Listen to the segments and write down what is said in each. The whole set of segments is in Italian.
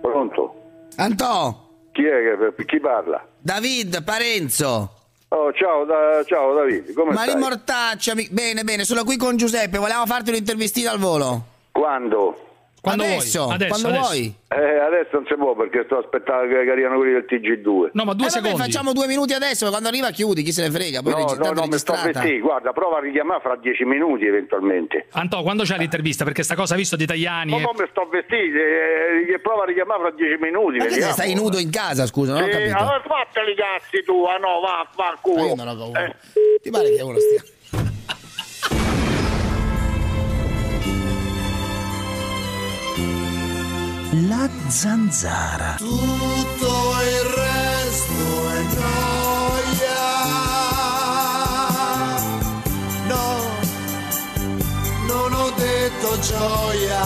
Pronto? Antò, Chi è che chi parla? David, Parenzo. Oh, ciao, da- ciao Davide, come Mari stai? Mortaccia, mi- bene, bene, sono qui con Giuseppe, volevamo farti un'intervistina al volo. Quando? Quando adesso, vuoi, adesso, quando adesso. vuoi. Eh, adesso non si può perché sto aspettando che arrivano quelli del TG2. No, ma due Eh, vabbè, secondi. facciamo due minuti adesso, ma quando arriva chiudi, chi se ne frega, poi No, no, tanto no, mi sto vestendo. Guarda, prova a richiamare fra dieci minuti eventualmente. Antò, quando c'è l'intervista? Perché sta cosa visto di Tajani. Ma e- come sto vestito? Eh, eh, prova a richiamare fra dieci minuti. Ma stai nudo in casa, scusa, non ho Eh, capito. allora fateli cazzi tu, ah no, va, va Ma culo. io non ho paura. Eh, Ti pare che uno stia... La zanzara. Tutto il resto è gioia. No, non ho detto gioia.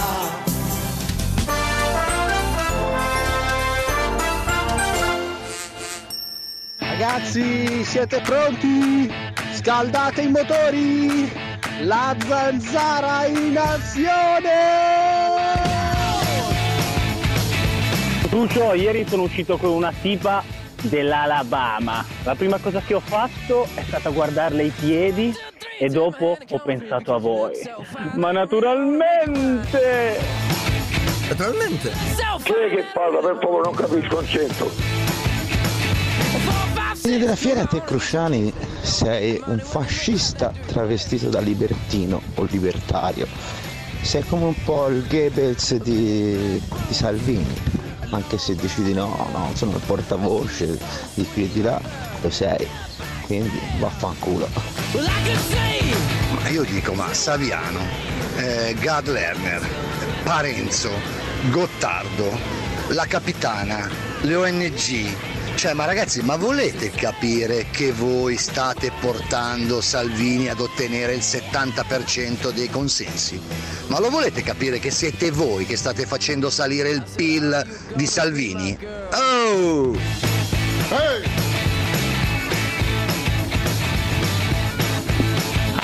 Ragazzi, siete pronti? Scaldate i motori! La zanzara in azione! Lucio, ieri sono uscito con una tipa dell'Alabama. La prima cosa che ho fatto è stata guardarle i piedi e dopo ho pensato a voi. Ma naturalmente! Naturalmente. chi è che parla? Per favore, non capisco il centro. della fiera te Cruciani sei un fascista travestito da libertino o libertario. Sei come un po' il Goebbels di, di Salvini, anche se dici di no, no, sono il portavoce di qui e di là, lo sei. Quindi vaffanculo. Ma io dico, ma Saviano, eh, Gad Lerner, Parenzo, Gottardo, la Capitana, le ONG. Cioè, ma ragazzi, ma volete capire che voi state portando Salvini ad ottenere il 70% dei consensi? Ma lo volete capire che siete voi che state facendo salire il PIL di Salvini? Oh!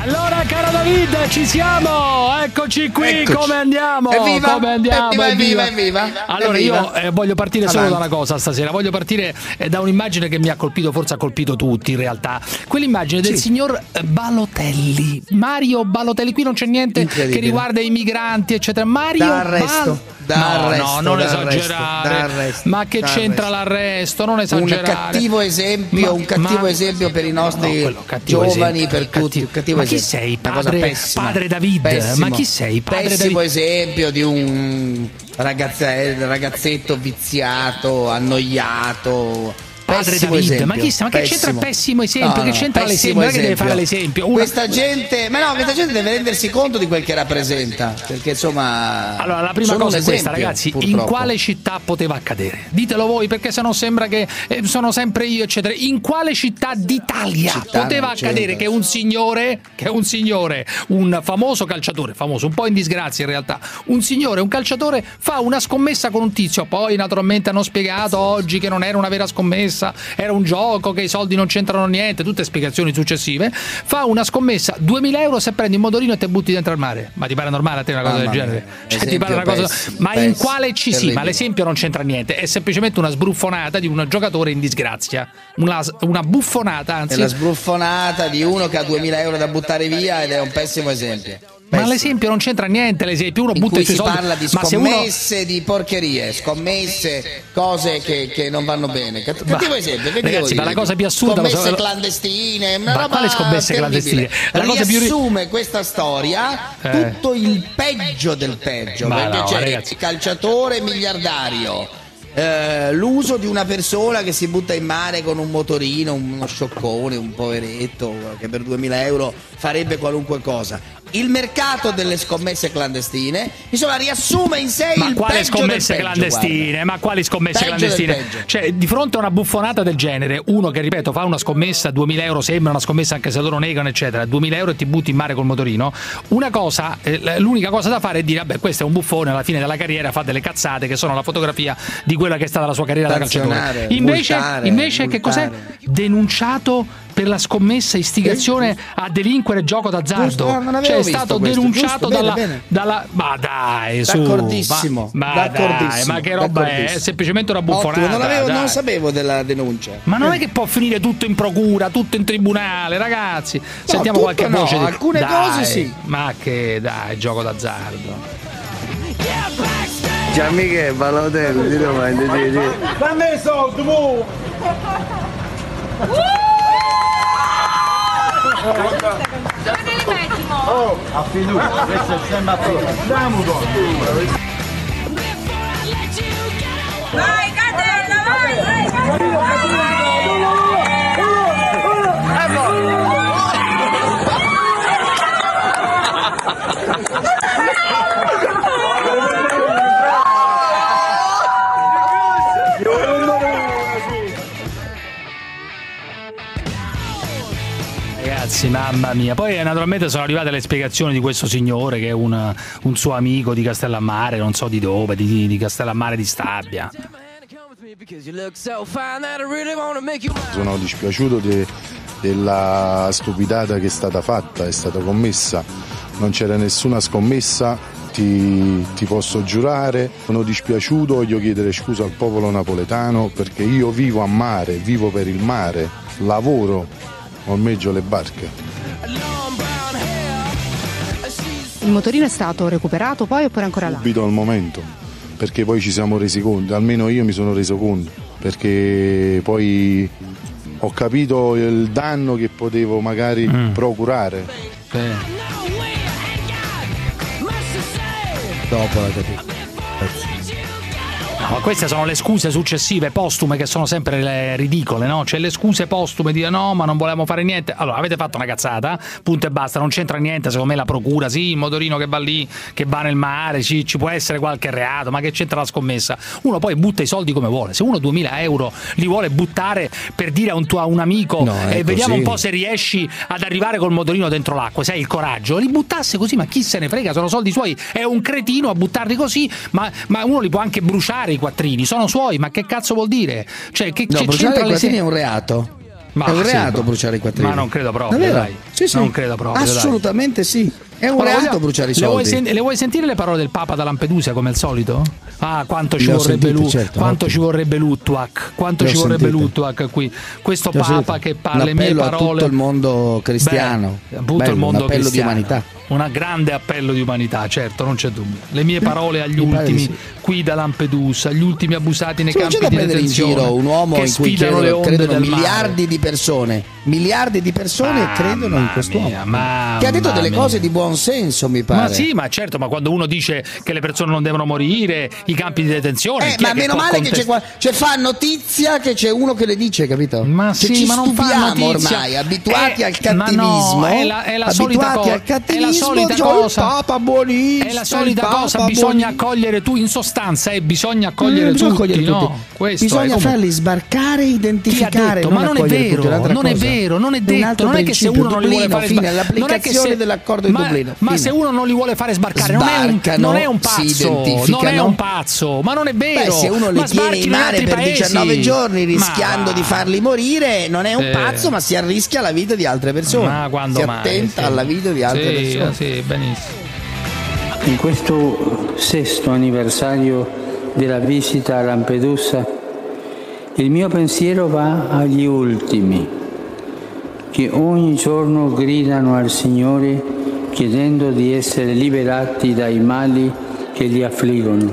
Allora, caro David, ci siamo! Eccoci qui, Eccoci. come andiamo? Evviva, come andiamo? evviva, evviva, evviva. Allora, Evviva. io eh, voglio partire solo Avanti. da una cosa stasera. Voglio partire eh, da un'immagine che mi ha colpito, forse ha colpito tutti in realtà. Quell'immagine del signor Balotelli. Mario Balotelli, qui non c'è niente che riguarda i migranti, eccetera. Mario Da arresto, Bal- da no, arresto, no, non da arresto, esagerare. da arresto, Ma che c'entra arresto. l'arresto? Non Un esagerare. cattivo esempio, Ma- un cattivo ma- esempio per i nostri No, giovani, esempio, per tutti. cattivo- un cattivo Ma chi esempio. sei, padre- padre David? Pessimo. Ma chi sei, padre Pessimo David? esempio di un ragazze- ragazzetto viziato, annoiato. Padre Pessimo David, esempio. ma chi sta- ma che c'entra pessimo esempio? Che c'entra pessimo l'esempio? Non è che deve fare l'esempio. Una- Questa gente, ma no, questa gente deve rendersi conto di quel che rappresenta, perché insomma Allora, la prima cosa è questa, ragazzi. In purtroppo. quale città poteva accadere? Ditelo voi, perché se no sembra che eh, sono sempre io, eccetera. In quale città d'Italia Città poteva accadere che un signore, che un signore, un famoso calciatore, famoso, un po' in disgrazia in realtà, un signore, un calciatore, fa una scommessa con un tizio. Poi, naturalmente, hanno spiegato oggi che non era una vera scommessa, era un gioco, che i soldi non c'entrano niente, tutte spiegazioni successive. Fa una scommessa, 2000 euro se prendi un motorino e te butti dentro al mare. Ma ti pare normale a te una cosa Mamma del genere? Cioè, ti pare una cosa. pessimo, ma in pessimo, quale ci sì? Ma l'esempio non c'entra niente, è semplicemente una sbruffonata di un giocatore in disgrazia. Una, una buffonata, È anzi. la sbruffonata di uno che ha 2000 euro da buttare via ed è un pessimo esempio. Ma l'esempio non c'entra niente, l'esempio. Uno butta i suoi soldi. parla di ma se uno. scommesse, di porcherie, scommesse, cose che, che non vanno bene. Cat- Cattivo esempio, che ragazzi, ma la cosa più assurda- Scommesse lo- clandestine, una Ma quale scommesse clandestine? La cosa più Riassume questa storia Eh. tutto il peggio del peggio, Ma perché no, c'è ragazzi. il calciatore miliardario. eh, l'uso di una persona che si butta in mare con un motorino, uno scioccone, un poveretto che per 2000 euro farebbe qualunque cosa. Il mercato delle scommesse clandestine, insomma, riassume in sé Ma il quali peggio scommesse peggio, clandestine? guarda. Ma quali scommesse Peggio clandestine? Cioè, di fronte a una buffonata del genere, uno che ripeto fa una scommessa, 2000 euro sembra una scommessa anche se loro negano, eccetera, 2000 euro e ti butti in mare col motorino. Una cosa, eh, l'unica cosa da fare è dire, vabbè, questo è un buffone alla fine della carriera, fa delle cazzate che sono la fotografia di quella che è stata la sua carriera da calciatore. Invece, multare, invece che cos'è? multare. Denunciato per la scommessa istigazione a delinquere gioco d'azzardo. Giusto, non avevo cioè è stato denunciato giusto, bene, dalla, bene. dalla- Ma dai, su. D'accordissimo, Ma, ma dai, d'accordissimo, ma che roba è? È semplicemente una buffonata. Ottimo, non, avevo- dai. non sapevo della denuncia. Ma non è che può finire tutto in procura, tutto in tribunale, ragazzi. Sentiamo tutto qualche no, voce. di- alcune Dai, cose sì. Ma che dai, gioco d'azzardo. Mica Balotelli, ti domandi, sì, sì. Dammi i soldi, metti, mo? Oh, a fiducia, questo è sempre a fiducia. Andiamo Vai, Catella, vai, vai! Ragazzi, mamma mia. Poi eh, naturalmente sono arrivate le spiegazioni di questo signore che è un, un suo amico di Castellammare, non so di dove, di, di Castellammare di Stabia. Sono dispiaciuto de- della stupidata che è stata fatta, è stata commessa. Non c'era nessuna scommessa, ti, ti posso giurare. Sono dispiaciuto, voglio chiedere scusa al popolo napoletano perché io vivo a mare, vivo per il mare, lavoro, ormeggio le barche. Il motorino è stato recuperato poi oppure ancora là? subito al momento, perché poi ci siamo resi conto, almeno io mi sono reso conto, perché poi ho capito il danno che potevo magari procurare. Dopo la capito. No, ma queste sono le scuse successive, postume, che sono sempre le ridicole, no? Cioè le scuse postume di no, ma non volevamo fare niente. Allora, avete fatto una cazzata, punto e basta, non c'entra niente, secondo me la procura, sì, il motorino che va lì, che va nel mare, ci, ci può essere qualche reato, ma che c'entra la scommessa? Uno poi butta i soldi come vuole, se uno 2000 euro li vuole buttare per dire a un, tuo, a un amico No, è e vediamo così. un po' se riesci ad arrivare col motorino dentro l'acqua, se hai il coraggio, li buttasse così, ma chi se ne frega, sono soldi suoi, è un cretino a buttarli così, ma, ma uno li può anche bruciare i quattrini, sono suoi, ma che cazzo vuol dire? Cioè, che, No, che bruciare c'entra i quattrini se- è un reato. Ma è un sì, reato bruciare i quattrini. ma non credo proprio, dai. Sì, sì. Non credo proprio, dai. Assolutamente sì. È un reato voglio- bruciare i le vuoi, soldi. sen- le vuoi sentire le parole del Papa da Lampedusa come al solito? Ah, quanto ci vorrebbe sentite, Lu- certo, quanto ottimo. ci vorrebbe Lutwak, quanto Le ci vorrebbe sentite. Lutwak qui. Questo Papa sentito. che parla le mie appello a parole. tutto il mondo cristiano. Beh, tutto Bello, il mondo un appello cristiano. di umanità. Un grande appello di umanità, certo, non c'è dubbio. Le mie parole agli di ultimi sì. qui da Lampedusa, gli ultimi abusati nei Sì, non campi c'è da di prendere in detenzione. giro un uomo che in cui credono, credono miliardi di persone, miliardi di persone Mamma credono in quest'uomo. mia, che ha detto delle mia. cose di buon senso, mi pare. Ma sì, ma certo, ma quando uno dice che le persone non devono morire, i campi di detenzione, Eh, è ma meno male che c'è, contest- qua, cioè fa notizia che c'è uno che le dice, capito? Ma Cioè, sì, ci ma non fa notizia. ormai, abituati Eh, al ma no, cattivismo. è la- è la abituati solita co- al è la cattivismo. solita "Oh, cosa." Papa buonista. È la solita cosa, bisogna accogliere tu, in sostanza, eh, bisogna accogliere Eh, bisogna tutti, accogliere no? tutti. È, Bisogna farli sbarcare identificare. detto? Ma non è accogliere vero, non è cosa. Vero, non è un detto, non è che se uno non li vuole fare fine, sbar- l'applicazione dell'accordo di ma, Dublino. Ma fine. se uno non li vuole fare sbarcare, non è, un, non è un pazzo, non è un pazzo, ma non è vero. Beh, se uno li Ma tiene in mare per paesi. 19 giorni rischiando Ma- di farli morire, non è un Eh. pazzo, ma si arrischia la vita di altre persone. Ma quando si mai? attenta sì. alla vita di altre Sì, persone. Sì, benissimo. In questo sesto anniversario della visita a Lampedusa, il mio pensiero va agli ultimi, che ogni giorno gridano al Signore chiedendo di essere liberati dai mali che li affliggono.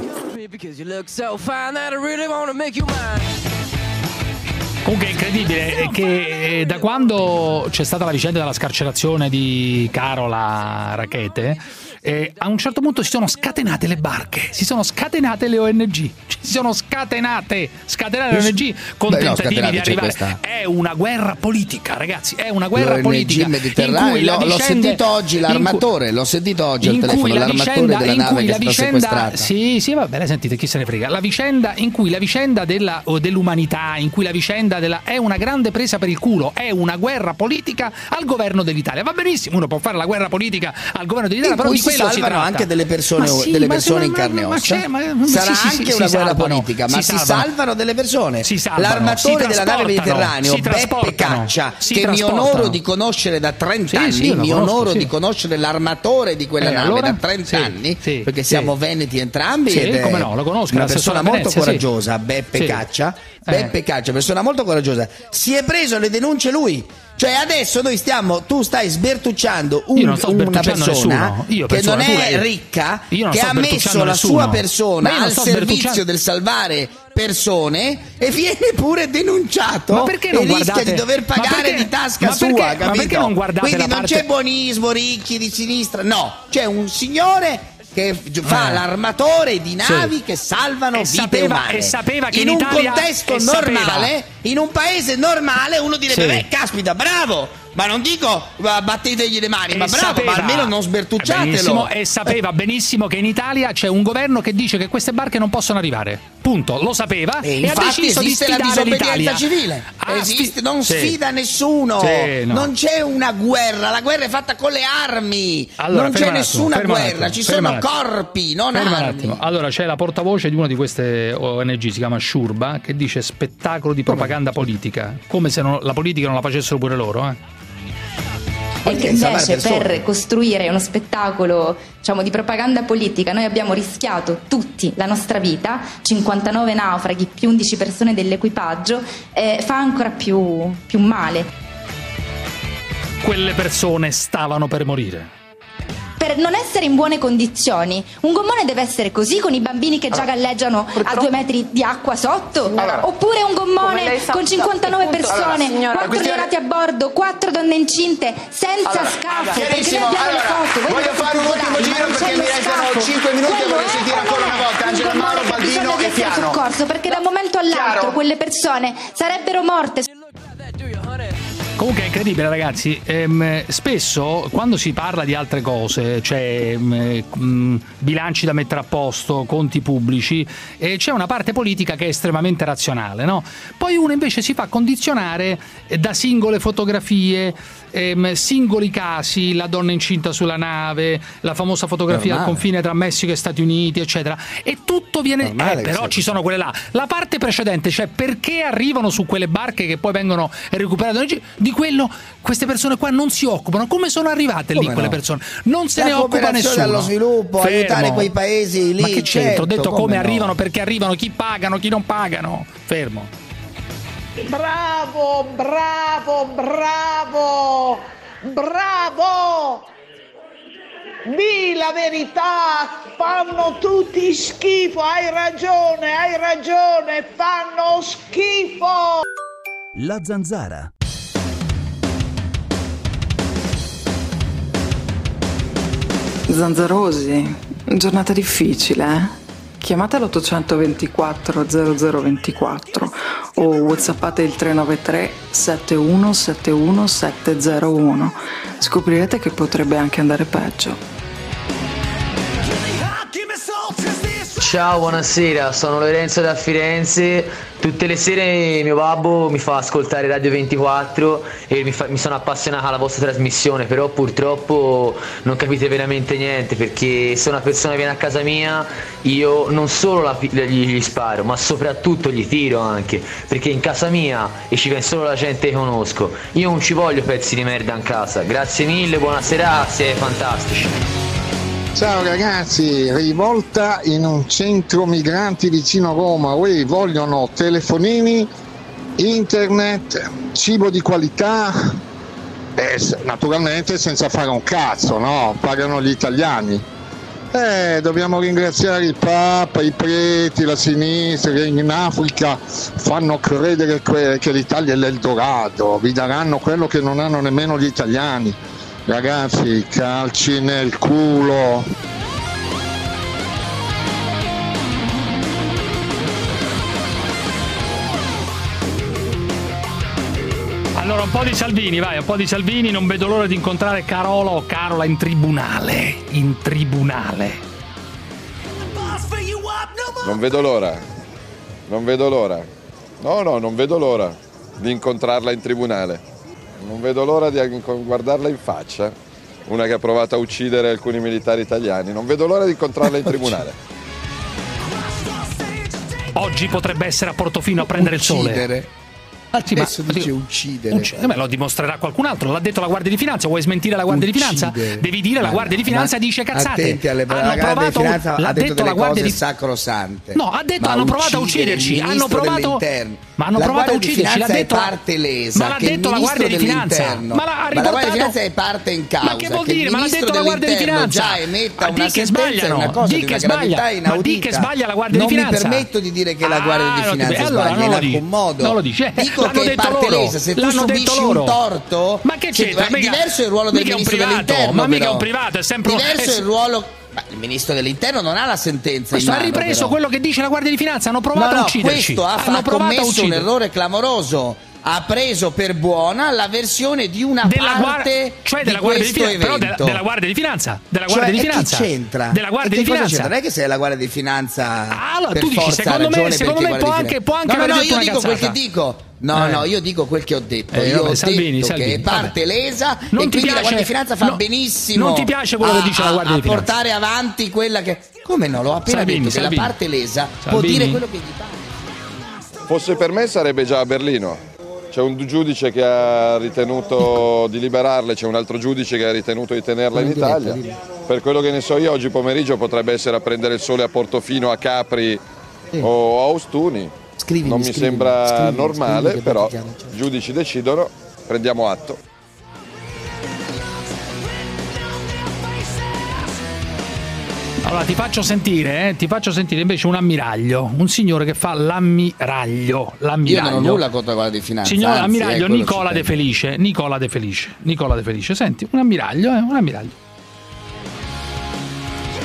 Comunque è incredibile che eh, da quando c'è stata la vicenda della scarcerazione di Carola Rachete, eh, a un certo punto si sono scatenate le barche, si sono scatenate le ONG, si sono scatenate, scatenate le ONG con Beh, no, tentativi scatenate, di arrivare. questa. È una guerra politica, ragazzi, è una guerra L'ONG politica. in Mediterraneo, cui la l'ho, sentito oggi in l'armatore, l'ho sentito oggi al in telefono, la l'armatore vicenda, della in nave che la vicenda sì sì vabbè la sentite chi se ne frega la vicenda in cui la vicenda della, dell'umanità in cui la vicenda della è una grande presa per il culo è una guerra politica al governo dell'Italia va benissimo uno può fare la guerra politica al governo dell'Italia In però di si salvano anche delle persone, sì, delle persone in carne e ossa. Sarà anche sì, una guerra salvano, politica, ma si si salvano. delle persone. Si salvano, L'armatore si della nave Mediterraneo, Beppe Caccia, che mi onoro di conoscere da 30 Sì, anni, mi conosco, onoro sì. di conoscere l'armatore di quella Eh, nave allora? da 30 Sì, anni, sì, perché sì. siamo veneti entrambi Sì, ed è come no, lo conosco, una persona molto coraggiosa, Beppe. Caccia. Eh. Beppe Caccia, persona molto coraggiosa. Si è preso le denunce lui. Cioè adesso noi stiamo, tu stai sbertucciando un- Io non una persona nessuno. Io, che non persona, tu è lei- ricca, Io non che ha messo la nessuno. sua Ma io persona non al servizio del salvare persone e viene pure denunciato Ma perché non e rischia guardate- di dover ma pagare perché- di tasca ma perché- sua, ma capito? perché non guardate Quindi non parte- c'è buonismo, ricchi di sinistra, no, c'è un signore che fa Eh. l'armatore di navi Sì. che salvano E vite sapeva- umane. e sapeva che in in un contesto e sapeva- normale, in un paese normale uno direbbe Sì. beh caspita bravo ma non dico "Va, battetegli le mani ma E bravo sapeva- ma almeno non sbertucciatelo e sapeva benissimo che in Italia c'è un governo che dice che queste barche non possono arrivare. Punto. Lo sapeva E e, ha deciso di esiste la sfidare disobbedienza l'Italia. civile, Ah, esiste, non Sì. sfida nessuno, Sì, no. non c'è una guerra, la guerra è fatta con le armi, Allora, non c'è attimo, nessuna guerra, attimo, ci sono corpi, non Ferma armi. Allora c'è la portavoce di una di queste ONG, si chiama Shurba, che dice spettacolo di propaganda politica, come se non- la politica non la facessero pure loro. Eh. E che invece per costruire uno spettacolo diciamo, di propaganda politica noi abbiamo rischiato tutti la nostra vita, 59 naufraghi più 11 persone dell'equipaggio, eh, fa ancora più, più male. Quelle persone stavano per morire. Per non essere in buone condizioni, un gommone deve essere così con i bambini che già galleggiano a due metri di acqua sotto? Oppure un gommone sa- con 59 appunto, persone, allora, signora, la 4 questione- neonati a bordo, 4 donne incinte, senza Allora, scafo? Perché noi abbiamo le allora, foto, voi voglio fare un ultimo giro perché mi restano scafo. 5 minuti e vorrei sentire ancora una volta un Angela gommone Mauro, che Baldino e essere Piano. soccorso, perché da un momento all'altro quelle persone sarebbero morte. Comunque è incredibile ragazzi, Ehm, spesso quando si parla di altre cose, cioè ehm, bilanci da mettere a posto, conti pubblici, eh, c'è una parte politica che è estremamente razionale, no? Poi uno invece si fa condizionare eh, da singole fotografie, ehm, singoli casi, la donna incinta sulla nave, la famosa fotografia al confine tra Messico e Stati Uniti, eccetera. E tutto viene... Eh, però ci sono quelle là. La parte precedente, cioè perché arrivano su quelle barche che poi vengono recuperate, di quello queste persone qua non si occupano. Come sono arrivate lì Come quelle no? persone? Non se La ne occupa nessuno. allo sviluppo, aiutare quei paesi lì, Ma che c'entro? Ho certo, detto come, come no. arrivano, perché arrivano, chi pagano, chi non pagano. Fermo. Bravo, bravo, bravo, bravo! Di la verità, fanno tutti schifo, hai ragione, hai ragione, fanno schifo! La zanzara. Zanzarosi, giornata difficile, eh? Chiamate l'824 0024 o whatsappate il 393 7171 701. Scoprirete che potrebbe anche andare peggio. Ciao, buonasera, sono Lorenzo da Firenze. Tutte le sere mio babbo mi fa ascoltare Radio 24 e mi, fa- mi sono appassionato alla vostra trasmissione, però purtroppo non capite veramente niente perché se una persona viene a casa mia io non solo la- gli, gli sparo, ma soprattutto gli tiro anche, perché in casa mia e ci viene solo la gente che conosco. Io non ci voglio pezzi di merda in casa. Grazie mille, buonasera, siete fantastici. Ciao ragazzi, rivolta in un centro migranti vicino a Roma, Uè, vogliono telefonini, internet, cibo di qualità, e s- naturalmente senza fare un cazzo, no? Pagano gli italiani. Eh, dobbiamo ringraziare il Papa, i preti, la sinistra che in Africa fanno credere che l'Italia è l'Eldorado, vi daranno quello che non hanno nemmeno gli italiani. Ragazzi, calci nel culo. Allora, un po' di Salvini, vai, un po' di Salvini. Non vedo l'ora di incontrare Carola o Carola in tribunale. In tribunale. Non vedo l'ora. Non vedo l'ora. No, no, non vedo l'ora di incontrarla in tribunale. Non vedo l'ora di guardarla in faccia una che ha provato a uccidere alcuni militari italiani. Non vedo l'ora di incontrarla in tribunale. Oggi potrebbe essere a Portofino a prendere il sole. Uccidere. Sì, ma- Adesso dice uccidere. Ucc- eh, beh, lo dimostrerà qualcun altro, l'ha detto la Guardia di Finanza. Vuoi smentire la Guardia di Finanza? Uccidere. Devi dire la Ma- Guardia di Finanza ma dice cazzate. Attenti alle Hanno la Guardia di provato- Finanza l'ha ha detto, detto delle la Guardia cose di sacrosante. No, ha detto Ma hanno provato a uccidere ucciderci, hanno provato dell'interno. Ma hanno La provato a ucciderci, l'ha detto è parte lesa, Ma l'ha che detto la Guardia di Finanza. Ma l'ha ha ma la Guardia di Finanza è parte in causa. Ma che vuol che dire? Ma l'ha detto la Guardia di Finanza. già emetta Ma una di che è sbagliano? una cosa Di di che sbaglia? Ma di che sbaglia la Guardia non di Finanza? mi permetto di dire che la Guardia Ah, di non ti- Finanza allora sbaglia non in lo alcun modo. Non lo dici, eh, Dico l'hanno che è parte loro. lesa. Se tu L'hanno subisci un torto, Ma che c'entra? Mica- diverso è il ruolo del è ministro privato, dell'interno. ma mica è un privato, è sempre un- diverso è- è il ruolo. Ministro dell'interno non ha la sentenza Questo in ha mano, ripreso però. quello che dice la Guardia di Finanza, hanno provato no, a no, ucciderci. questo ha, hanno ha a commesso un errore clamoroso. Ha preso per buona la versione di una della parte cioè della di Guardia di Finanza, della, della Guardia di Finanza, della Cioè, Guardia di e chi Finanza. c'entra? Della Guardia di Finanza. c'entra? Non è che sei la Guardia di Finanza. allora per tu dici, secondo me- secondo me può di anche- può anche no, no, no, io dico quel che dico. No, Eh. no, io dico quel che ho detto. Eh, io vabbè, ho Salvini, detto Salvini, che è parte vabbè. lesa Non e ti quindi la piace- Guardia di Finanza fa no, benissimo. non ti piace quello che a- dice la a- Guardia di a Finanza. portare avanti quella che Come no, l'ho appena Salvini, detto che Salvini. la parte lesa può dire quello che gli pare. Fosse per me sarebbe già a Berlino. C'è un giudice che ha ritenuto di liberarle, c'è un altro giudice che ha ritenuto di tenerla in Italia. Per quello che ne so io, oggi pomeriggio potrebbe essere a prendere il sole a Portofino, a Capri o a Ostuni. Non mi scrivimi, sembra scrivimi, normale, scrivimi però i giudici decidono, prendiamo atto. Allora ti faccio sentire, eh, ti faccio sentire invece un ammiraglio, un signore che fa l'ammiraglio. Io l'ammiraglio. non ho nulla contro la Guardia di Finanza. Signor anzi, ammiraglio eh, quello Nicola De. Felice, Nicola De Felice, Nicola De Felice. Senti, un ammiraglio, eh, un ammiraglio.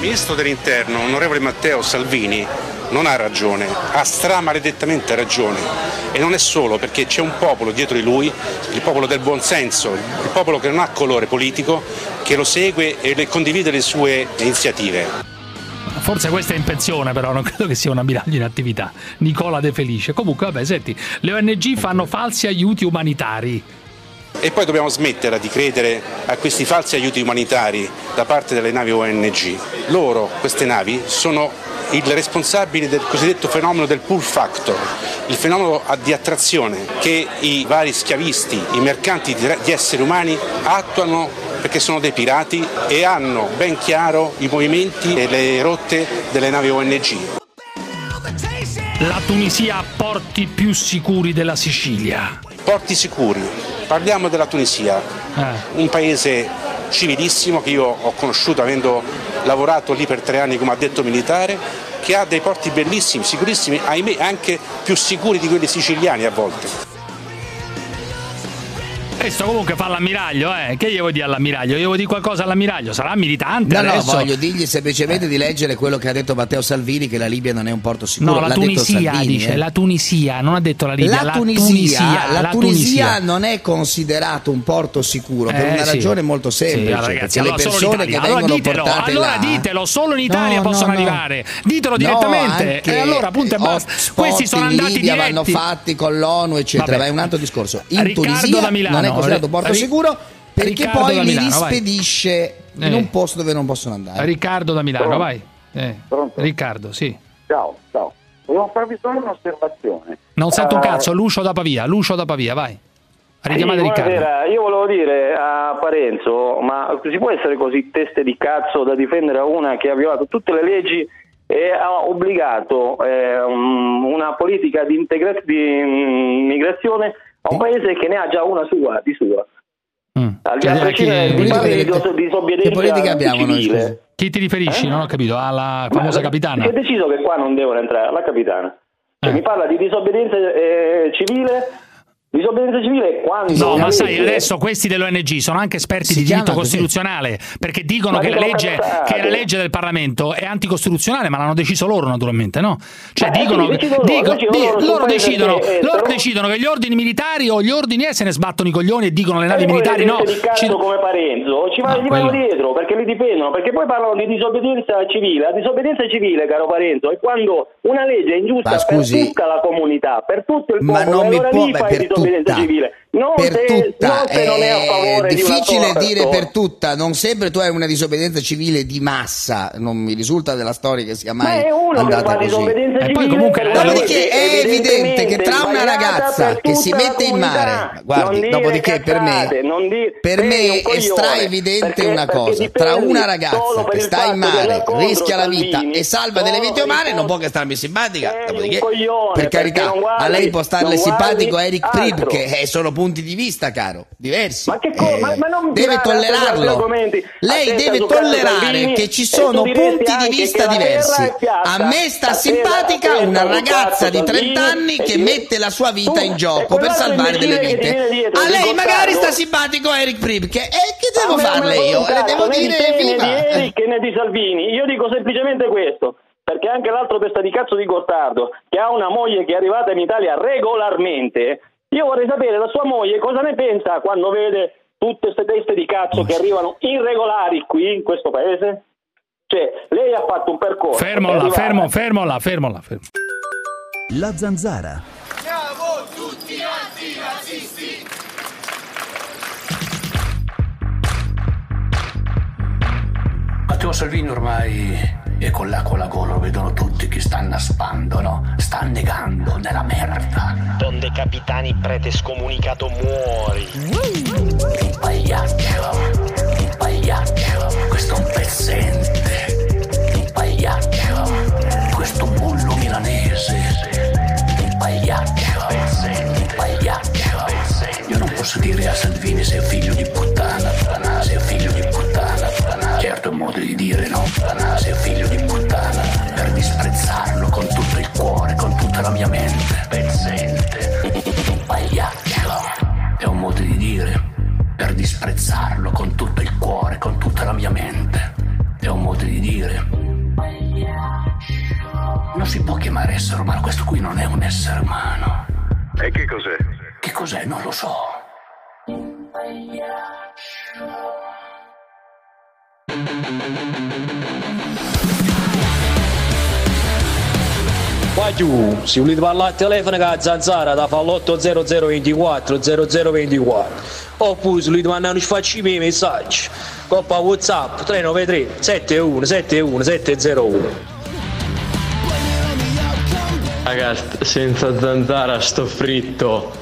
Ministro dell'interno, onorevole Matteo Salvini, non ha ragione, ha stramaledettamente ragione. E non è solo perché c'è un popolo dietro di lui, il popolo del buonsenso, il popolo che non ha colore politico, che lo segue e condivide le sue iniziative. Forse questa è in pensione, però non credo che sia un ammiraglio in attività. Nicola De Felice. Comunque, vabbè, senti, le ONG fanno falsi aiuti umanitari. E poi dobbiamo smettere di credere a questi falsi aiuti umanitari da parte delle navi ONG. Loro, queste navi, sono i responsabili del cosiddetto fenomeno del pull factor, il fenomeno di attrazione che i vari schiavisti, i mercanti di esseri umani attuano perché sono dei pirati e hanno ben chiaro i movimenti e le rotte delle navi ONG. La Tunisia ha porti più sicuri della Sicilia. Porti sicuri, parliamo della Tunisia, un paese civilissimo che io ho conosciuto avendo lavorato lì per tre anni come addetto militare, che ha dei porti bellissimi, sicurissimi, ahimè anche più sicuri di quelli siciliani a volte. Questo comunque fa l'ammiraglio, eh. Che gli vuoi dire all'ammiraglio? Io vuoi dire qualcosa all'ammiraglio? Sarà militante No, no, adesso? voglio dirgli semplicemente di leggere quello che ha detto Matteo Salvini, che la Libia non è un porto sicuro. No, la L'ha Tunisia Salvini, dice, eh. la Tunisia, non ha detto la Libia, La Tunisia, la Tunisia non è considerato un porto sicuro per Eh, una sì. ragione molto Sì, semplice. ragazzi, perché allora le persone che. Allora vengono ditelo, portate allora là, ditelo, solo in Italia No, possono no, no. arrivare. Ditelo No, direttamente. e allora punto e basta. hotspot Questi sono in andati Libia diretti. vanno fatti con l'ONU, eccetera. Ma è un altro discorso. In Riccardo Tunisia non è considerato un porto Ri- sicuro perché Riccardo poi da li Milano, vai. rispedisce in Eh. un posto dove non possono andare. Riccardo da Milano, Pronto? vai. Eh, Riccardo, sì. Ciao, ciao. Volevo farvi solo un'osservazione. Non sento un Eh, cazzo, Lucio da Pavia, Lucio da Pavia, vai. Richiamate Sì, Riccardo. buonasera. Io volevo dire a Parenzo, ma si può essere così teste di cazzo da difendere a una che ha violato tutte le leggi e ha obbligato eh, un- una politica di, integra- di mm, migrazione a un paese che ne ha già una sua, di sua. Al di Cioè, a prescindere che- di parli di che- dis- disobbedienza civile. Chi ti riferisci? Eh? Non ho capito, alla famosa Ma- capitana. Si è deciso che qua non devono entrare, la capitana. Cioè, Mi parla di disobbedienza eh, civile. Disobbedienza civile quando. No, ma sai, legge- adesso questi dell'ONG sono anche esperti di chiama diritto così. costituzionale perché dicono Ma che la, dicono legge, che la legge del Parlamento è anticostituzionale, ma l'hanno deciso loro naturalmente, no? Cioè Ma sì, dicono, decidono loro, dico- decidono di- loro decidono, che è, loro però- decidono che gli ordini militari o gli ordini E se ne sbattono i coglioni e dicono le navi E poi militari no. di ci- come Parenzo ci gli vanno quello- dietro perché li dipendono perché poi parlano di disobbedienza civile la disobbedienza civile caro Parenzo è quando una legge è ingiusta Ma per scusi, tutta la comunità per tutto il ma popolo non e mi può- tutta. civile Non per se- tutta non se non è a favore di una difficile sola dire per tutta non sempre tu hai una disobbedienza civile di massa non mi risulta della storia che sia Ma mai è che andata così. E poi civile comunque Dopodiché è evidente che tra una ragazza che si mette in mare, guardi, dopodiché per me- dire- per me un è straevidente perché- una cosa tra una solo ragazza che sta in mare rischia la vita Salvini, e salva solo delle il umane non può che starmi simpatica Sei dopodiché per carità a lei può starle simpatico Eric Prib altro. che eh, sono punti di vista caro diversi. Ma che co- Eh, ma- ma non deve tollerarlo. lei deve tollerare che ci e sono punti di vista diversi. A me sta simpatica terra una ragazza di Salvini 30 anni e che mette la sua vita Tu- in e gioco per salvare delle vite. dietro, a lei magari sta simpatico Eric Prib che, eh, che devo farle io? le un devo dire te, né di viva Eric né di Salvini. Io dico semplicemente questo. Perché anche l'altro testa di cazzo di Gottardo, che ha una moglie che è arrivata in Italia regolarmente, io vorrei sapere la sua moglie cosa ne pensa quando vede tutte queste teste di cazzo che arrivano irregolari qui in questo paese. Cioè, lei ha fatto un percorso. è Fermo là, arrivata- fermo, fermo là, fermo là. fermo. La zanzara. Matteo Salvini ormai è con l'acqua alla gola, vedono tutti che sta annaspando, no? Sta annegando nella merda. Don De Capitani prete scomunicato muori. Il pagliaccio, il pagliaccio, questo è un pezzente. Il pagliaccio, questo bullo milanese. Il pagliaccio, il pagliaccio. Io non posso dire a Salvini sei figlio di puttana, puttana, sei figlio di puttana, puttana. Certo è un modo di dire no, mia mente. Pezzente, pagliaccio. È un modo di dire per disprezzarlo con tutto il cuore, con tutta la mia mente. È un modo di dire. Non si può chiamare essere umano, questo qui non è un essere umano. E che cos'è? Che cos'è? Non lo so. Poi tu, se volete parlare al telefono con la zanzara, da fa l'80024 0024. Oppure se volete mandare un sfacci miei messaggi, coppa WhatsApp 393 71 71 701. Raga, st- senza zanzara sto fritto.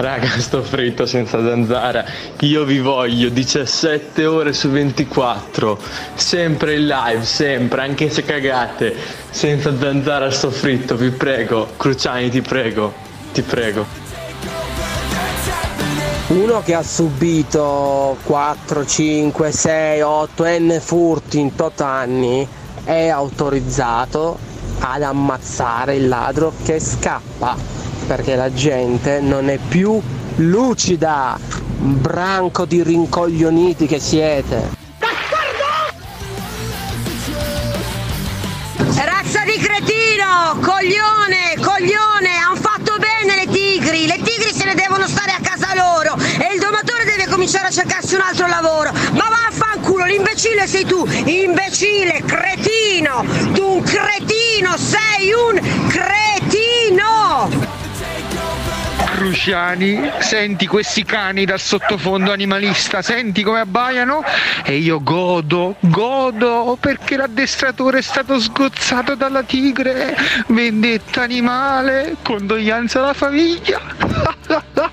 Raga, sto fritto senza zanzara. Io vi voglio 17 ore su 24. Sempre in live, sempre, anche se cagate. Senza zanzara sto fritto, vi prego. Cruciani, ti prego. Ti prego. Uno che ha subito 4, 5, 6, 8 n furti in 8 anni è autorizzato ad ammazzare il ladro che scappa perché la gente non è più lucida, branco di rincoglioniti che siete. Razza di cretino, coglione, coglione, hanno fatto bene le tigri, le tigri se ne devono stare a casa loro e il domatore deve cominciare a cercarsi un altro lavoro. Ma vaffanculo, l'imbecille sei tu, imbecille, cretino, tu un cretino, sei un cretino! Cruciani, senti questi cani dal sottofondo animalista, senti come abbaiano e io godo, godo perché l'addestratore è stato sgozzato dalla tigre, vendetta animale, condoglianza alla famiglia.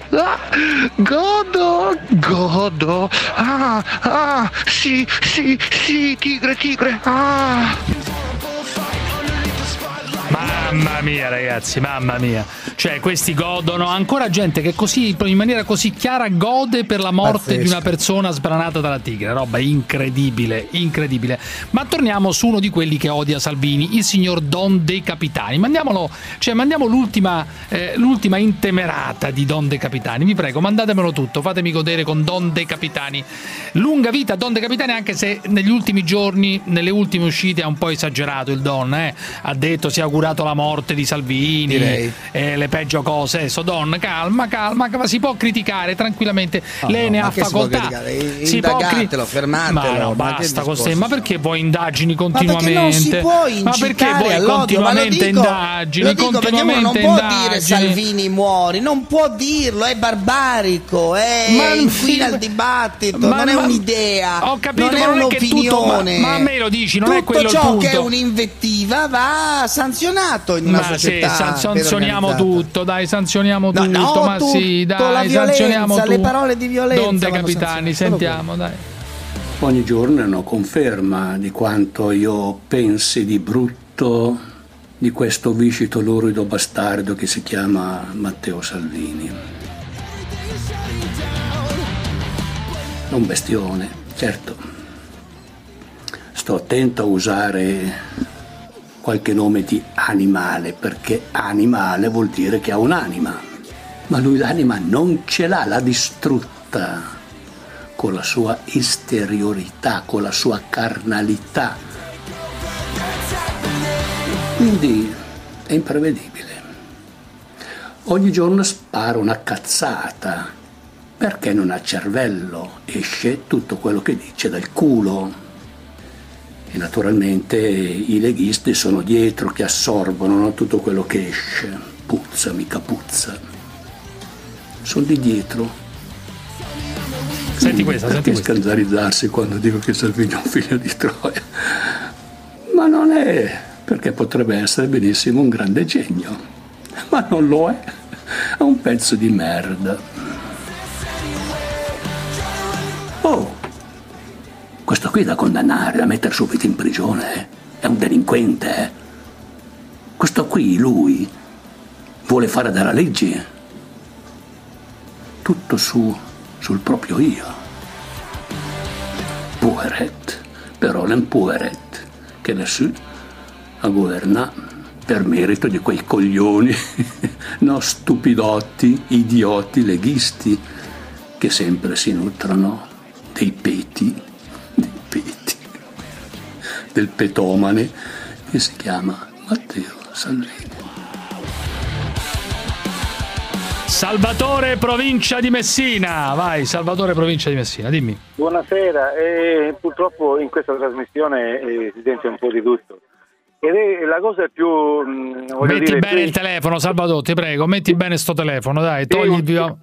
Godo, godo. Ah, ah, sì, sì, sì, tigre, tigre. Ah. Mamma mia, ragazzi, mamma mia. Cioè, questi godono. Ancora gente che così, in maniera così chiara, gode per la morte Pazzesco. di una persona sbranata dalla tigre. Roba incredibile, incredibile. Ma torniamo su uno di quelli che odia Salvini, il signor Don De Capitani. Mandiamolo, cioè, mandiamo l'ultima, eh, l'ultima intemerata di Don De Capitani. Vi prego, mandatemelo tutto. Fatemi godere con Don De Capitani. Lunga vita, Don De Capitani, anche se negli ultimi giorni, nelle ultime uscite, ha un po' esagerato il Don. Eh? Ha detto, si è augurato la morte di Salvini, e le peggio cose. Adesso, Don, calma, calma, calma, si può criticare tranquillamente. No, Lei no, ne ma ha che si può facoltà. criticare? Si può cri- Indagatelo, fermatelo, Ma no, ma basta con ste- Ma perché vuoi indagini Ma continuamente? perché non si può Ma perché incitare vuoi? Ma continuamente dico, indagini? dico uno non continuamente può indagini. dire Salvini muori, non può dirlo, è barbarico, è Ma- inquina il dibattito, Ma- non è ma- un'idea, Ho capito, non è ma non è che tutto- un'opinione. ma- ma a me lo dici, non è Tutto quello il ciò che è punto. un'invettiva va sanzionato in una Ma sì, società san- ben sanzioniamo tutto, dai, sanzioniamo No, tutto, no, ma sì, tutto, dai, la violenza, sanzioniamo tutto. le parole di violenza Don De vanno Capitani, sentiamo, dai. Ogni giorno è una conferma di quanto io pensi di brutto di questo viscito lurido bastardo che si chiama Matteo Salvini. È un bestione, certo. Sto attento a usare qualche nome di animale, perché animale vuol dire che ha un'anima. Ma lui l'anima non ce l'ha, l'ha distrutta con la sua esteriorità, con la sua carnalità. Quindi è imprevedibile. Ogni giorno spara una cazzata perché non ha cervello, esce tutto quello che dice dal culo. E naturalmente i leghisti sono dietro che assorbono no, tutto quello che esce. Puzza, mica puzza. Sono di dietro. Senti questa, senti Perché scandalizzarsi quando dico che Salvini è un figlio di Troia? Ma non è, perché potrebbe essere benissimo un grande genio. Ma non lo è. È un pezzo di merda. Oh, questo qui è da condannare, da mettere subito in prigione. eh. È un delinquente. eh. Questo qui, lui, vuole fare della legge. Tutto su, sul proprio io. Poeret, però poeret, che lassù a governare per merito di quei coglioni, no stupidotti, idioti, leghisti, che sempre si nutrono dei peti, del petomane che si chiama Matteo Salvini. Salvatore provincia di Messina, vai Salvatore provincia di Messina, dimmi. Buonasera, eh, purtroppo in questa trasmissione eh, si sente un po' di tutto. Ed è la cosa più... mh, voglio Metti dire, bene più- il telefono, Salvatore, ti prego, metti bene sto telefono, dai, togli il viva...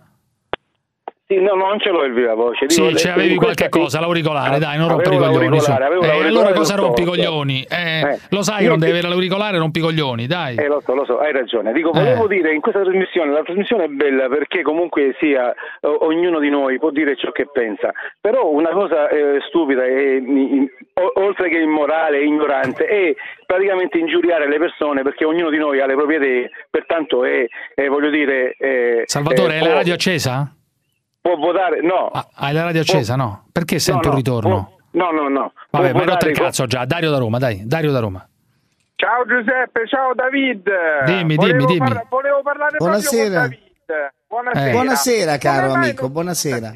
Sì, no, non ce l'ho il viva voce. Sì, Dico, ce eh, avevi in qualche questa- cosa, l'auricolare, Ah, dai, non rompere i avevo coglioni. Eh, allora cosa rompi i coglioni? Eh, Eh, lo sai non devi avere l'auricolare, rompi i coglioni, dai. Eh, lo so, lo so, hai ragione. Dico, volevo dire, in questa trasmissione, la trasmissione è bella perché comunque sia, o- ognuno di noi può dire ciò che pensa, però una cosa eh, stupida e i- i- o- oltre che immorale e ignorante è praticamente ingiuriare le persone perché ognuno di noi ha le proprie idee, pertanto è, è, voglio dire... eh, Salvatore, eh, hai la radio accesa? Può votare, no. Hai la radio accesa, no? Perché sento no, un ritorno? No, no, no. Vabbè, Può ma rotto il votare- cazzo già. Dario da Roma, dai, Dario da Roma. Ciao Giuseppe, ciao David. Dimmi, volevo dimmi, dimmi. parla- volevo parlare Buonasera. proprio con David. Buonasera. Eh. Buonasera, caro Come amico, non- buonasera.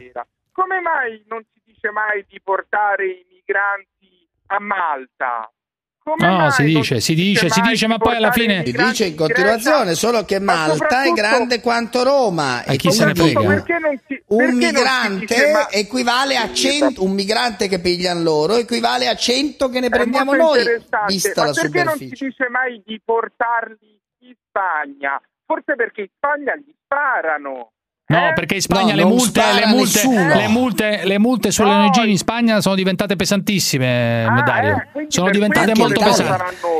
Come mai non si dice mai di portare i migranti a Malta? Come No, mai si dice, si dice, si dice, di ma poi alla fine... Si dice in continuazione, solo che Malta è grande quanto Roma. E chi se ne frega? Si, Un migrante dice, ma- equivale a 100, un migrante che pigliano loro equivale a 100 che ne È prendiamo noi, vista ma la perché non si dice mai di portarli in Spagna? Forse perché in Spagna gli sparano. No, perché in Spagna No, le, multe, le, multe, le, multe, le multe sulle No. ONG in Spagna sono diventate pesantissime, Ah, Dario. eh, sono diventate molto pesanti.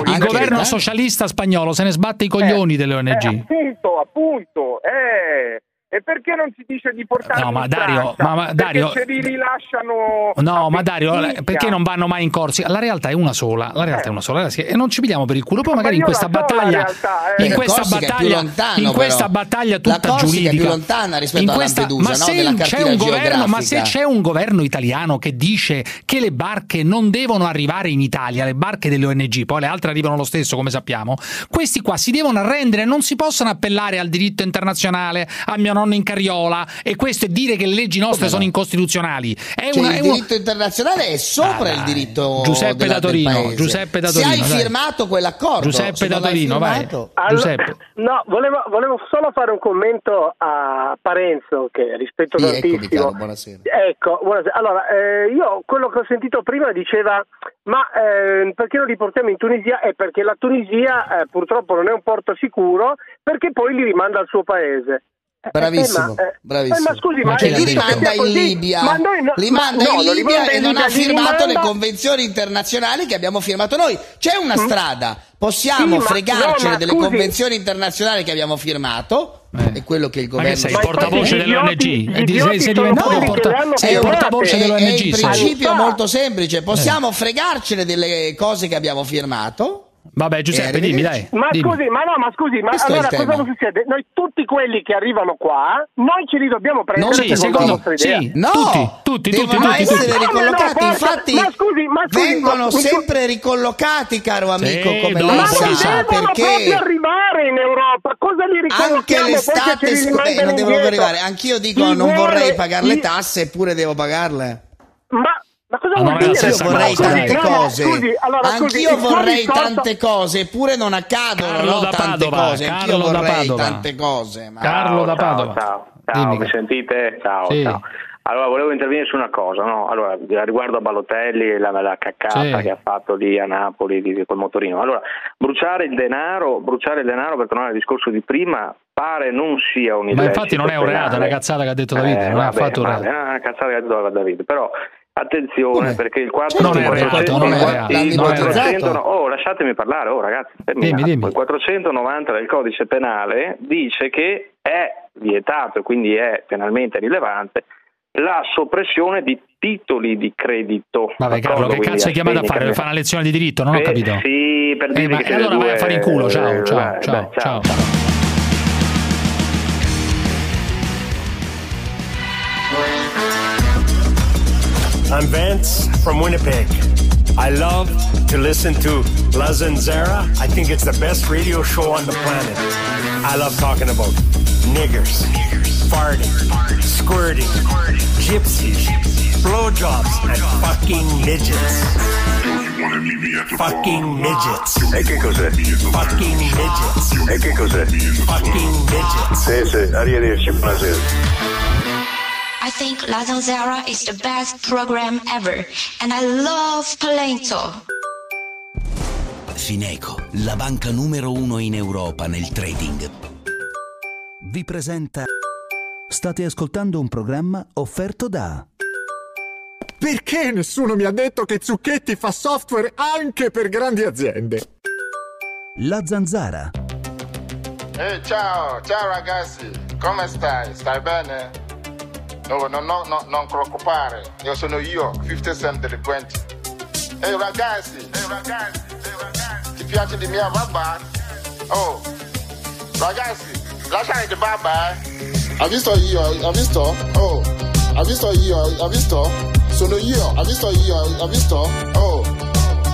Il Anche governo l'Italia. socialista spagnolo se ne sbatte i coglioni delle ONG. Eh, appunto, appunto. Eh. E perché non si dice di portarli No, ma Dario, ma- ma Perché Dario- se li rilasciano No, ma Dario, perché non vanno mai in corsi? La realtà è una sola, la realtà è una sola, e non ci pigliamo per il culo. Poi Ma magari in questa so battaglia, realtà, eh. in Eh, questa Corsica battaglia, lontano, in questa però. battaglia tutta Corsica è più giuridica, lontana rispetto in a questa- Lampedusa, ma no? se Nella c'è un governo, ma se c'è un governo italiano che dice che le barche non devono arrivare in Italia, le barche delle ONG, poi le altre arrivano lo stesso, come sappiamo, questi qua si devono arrendere, non si possono appellare al diritto internazionale, a mio non in carriola e questo è dire che le leggi nostre sono incostituzionali. È Cioè, una, il è uno- diritto internazionale è sopra Ah, il diritto Giuseppe della- da del Torino, paese. Giuseppe da Se hai Torino, dai. firmato quell'accordo Giuseppe se da Torino, vai. firmato- Giuseppe. No, volevo, volevo solo fare un commento a Parenzo che rispetto Sì, eccomi, tantissimo. caro, buonasera. Ecco, buonasera. Allora, eh, io quello che ho sentito prima diceva, ma eh, perché non li portiamo in Tunisia? È perché la Tunisia eh, purtroppo non è un porto sicuro, perché poi li rimanda al suo paese. Eh, Bravissimo, eh, ma, eh, bravissimo. eh, ma scusi, ma, Che eh, li sia in Libia, ma noi no- li ma- manda no, in Libia manda e in non ha firmato le convenzioni internazionali che abbiamo firmato noi. C'è una strada, possiamo Sì, ma- fregarcene no, ma delle scusi- convenzioni internazionali che abbiamo firmato. È quello che il Ma governo che sei il portavoce gli delle idioti- ONG? gli di- sei, diventato il porta- sei il portavoce è, delle è il sei. principio molto semplice. Possiamo fregarcene delle cose che abbiamo firmato. Vabbè, Giuseppe, dimmi, dai. Ma dimmi. scusi, ma no, ma scusi, ma Questo allora cosa succede? Noi tutti quelli che arrivano qua, noi ce li dobbiamo prendere Sì, secondo, secondo- la vostra idea. sì. No, Tutti, tutti, tutti, tutti, essere tutti. ricollocati. No, no, Infatti, ma scusi, ma scusi, vengono ma- sempre ricollocati, caro amico, Sì, come no, lei sa, non sì. devono proprio perché arrivare in Europa, cosa li anche ricollochiamo poi che l'estate scu- eh, non devono arrivare. Anch'io dico, non vorrei pagare le tasse, eppure devo pagarle. Ma, ma cosa Ma vuol dire? Io vorrei cosa, tante. No, no, cose. scusi, allora, scusi, Anch'io vorrei discorso- tante cose, eppure non accadono Carlo no, da tante Padova, cose. Anch'io Carlo da vorrei Padova. tante cose. Ma... Carlo da ciao, Padova. Ciao, ciao, Dimmi. mi sentite? Ciao, Sì. ciao. Allora, volevo intervenire su una cosa, no? Allora, riguardo a Balotelli e la, la caccata Sì. che ha fatto lì a Napoli di, col motorino. Allora, bruciare il denaro, bruciare il denaro per tornare al discorso di prima pare non sia un Ma infatti non è un reato, è una cazzata che ha detto Davide, Eh, non ha vabbè, fatto un reato. è una cazzata che ha detto Davide, però attenzione Come? perché il 4 Non è il reato, 400 non è il reato, non è 400 reato. oh, lasciatemi parlare, oh ragazzi. Dimmi, dimmi. Il 490 del codice penale dice che è vietato e quindi è penalmente rilevante la soppressione di titoli di credito. Vabbè, Carlo, che cazzo hai chiamato a fare? Crediti. fare una lezione di diritto? Non ho Eh, capito. Sì, per Eh, dirvi ma che allora vai a due- fare in culo, ciao, eh, ciao, beh, ciao, beh, ciao. I'm Vance from Winnipeg. I love to listen to La Zanzara. I think it's the best radio show on the planet. I love talking about niggers, farting, squirting, gypsies, blowjobs, and fucking midgets. Fucking midgets. E che cos'è? Fucking midgets. E che cos'è? Fucking midgets. Sì, sì, arrivederci, buonasera. I think La Zanzara is the best program ever, and I love Palento. Fineco, la banca numero uno in Europa nel trading. Vi presenta. State ascoltando un programma offerto da. Perché nessuno mi ha detto che Zucchetti fa software anche per grandi aziende? La Zanzara. Ehi, ciao, ciao ragazzi, come stai? Stai bene? No, no, no, no, non preoccupare, io sono io, 50 Cent delinquenti. Ehi ragazzi, ehi ragazzi, ehi ragazzi, ti piace di mia babà? Oh, ragazzi, lasciare di babà, eh? Ha visto io, ha visto? Oh, ha visto io, ha visto? Sono io, ha visto io, ha visto? Oh,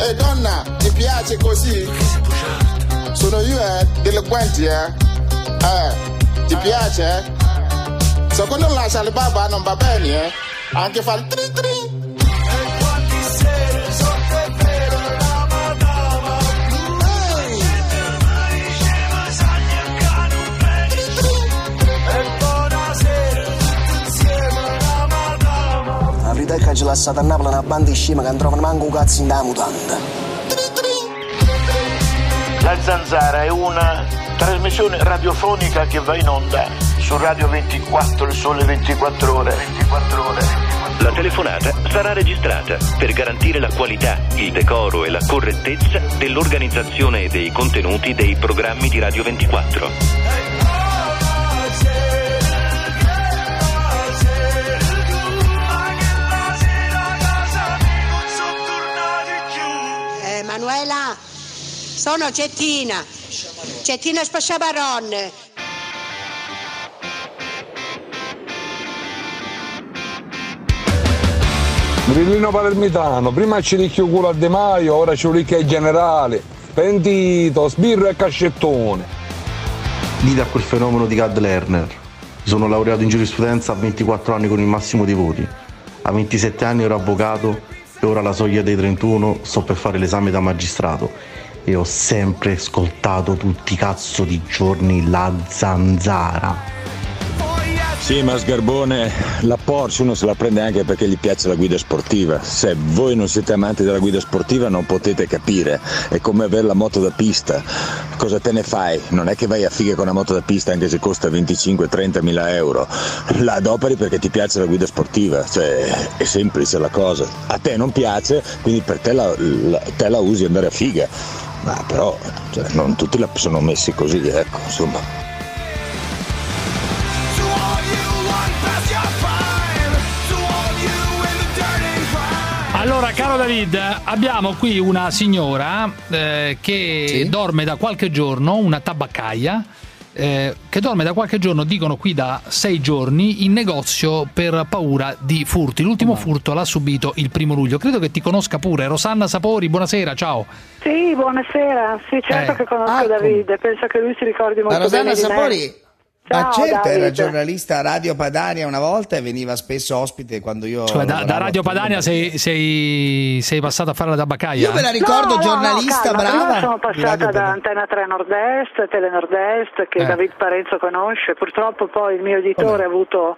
ehi donna, ti piace così? Sono io, eh, delinquenti, eh? Eh, ti piace, eh? Secondo lascia le baba non va bene, eh? Anche fare il tri tri. La verità che ci lasciate a Napoli una banda di scema che non trovano manco un cazzo in da mutanda. La Zanzara è una trasmissione radiofonica che va in onda su Radio 24, il sole 24 ore. 24 ore. La telefonata sarà registrata per garantire la qualità, il decoro e la correttezza dell'organizzazione e dei contenuti dei programmi di Radio 24. Eh, Manuela, sono Cettina. Cettina Spasciabaron. Grillino palermitano, prima ci ricchio culo a De Maio, ora ci ricchio ai generali. Pentito, sbirro e cascettone. Dite a quel fenomeno di Gad Lerner sono laureato in giurisprudenza a 24 anni con il massimo dei voti. A 27 anni ero avvocato e ora alla soglia dei 31 sto per fare l'esame da magistrato. E ho sempre ascoltato tutti i cazzo di giorni la zanzara. Sì, ma Sgarbone, la Porsche uno se la prende anche perché gli piace la guida sportiva. Se voi non siete amanti della guida sportiva non potete capire. È come avere la moto da pista. Cosa te ne fai? Non è che vai a fighe con la moto da pista anche se costa 25-30 mila euro. La adoperi perché ti piace la guida sportiva. Cioè, è semplice la cosa. A te non piace, quindi per te la, la- te la usi andare a figa. Ma però cioè, non tutti la sono messi così, ecco, insomma. Allora, caro David, abbiamo qui una signora eh, che dorme da qualche giorno, una tabaccaia, eh, che dorme da qualche giorno, dicono qui da sei giorni, in negozio per paura di furti. L'ultimo furto l'ha subito il primo luglio. Credo che ti conosca pure. Rosanna Sapori, buonasera, ciao. Sì, buonasera. Sì, certo Eh. che conosco Davide, penso che lui si ricordi molto Ma Rosanna bene di Sapori, ma Ciao, certo, era Davide. giornalista a Radio Padania una volta e veniva spesso ospite quando io. Cioè, da, da Radio. Padania sei, sei, sei passata a fare la tabaccaia? Io me la ricordo No, no, giornalista no, calma, brava. Prima sono passata da. Antena 3 Nord-Est, Tele Nord-Est, che Eh. David Parenzo conosce. Purtroppo poi il mio editore ha avuto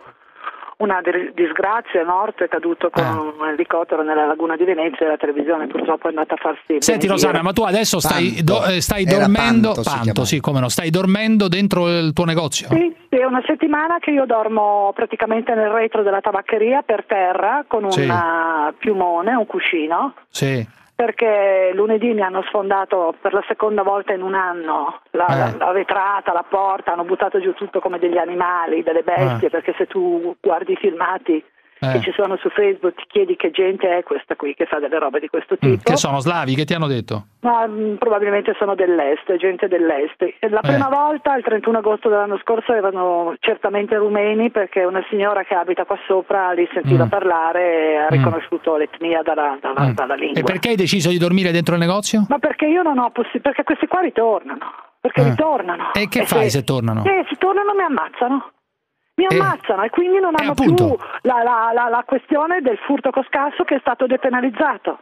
una di- disgrazia, è morto, è caduto con un elicottero nella laguna di Venezia e la televisione purtroppo è andata a farsi Senti. Rosanna, ma tu adesso stai, Panto. do- eh, stai dormendo, Panto, Panto, sì, come no, stai dormendo dentro il tuo negozio? Sì, è una settimana che io dormo praticamente nel retro della tabaccheria per terra con un Sì. eh, piumone, un cuscino. Sì. Perché lunedì mi hanno sfondato per la seconda volta in un anno la, Eh. la- la vetrata, la porta, hanno buttato giù tutto come degli animali, delle bestie, Eh. perché se tu guardi i filmati Eh. che ci sono su Facebook ti chiedi che gente è questa qui che fa delle robe di questo Mm, tipo. Che sono slavi? Che ti hanno detto? Ma mh, probabilmente sono dell'est, gente dell'est. E la Eh. prima volta, il 31 agosto dell'anno scorso, erano certamente rumeni perché una signora che abita qua sopra li sentiva Mm. parlare e ha Mm. riconosciuto l'etnia dalla, dalla- Mm. dalla lingua. E perché hai deciso di dormire dentro il negozio? Ma perché io non ho possibilità, perché questi qua ritornano, perché Eh. ritornano. E che fai se tornano? Eh, se tornano mi ammazzano. Mi Eh. ammazzano e quindi non hanno più la, la- la- la questione del furto coscasso che è stato depenalizzato.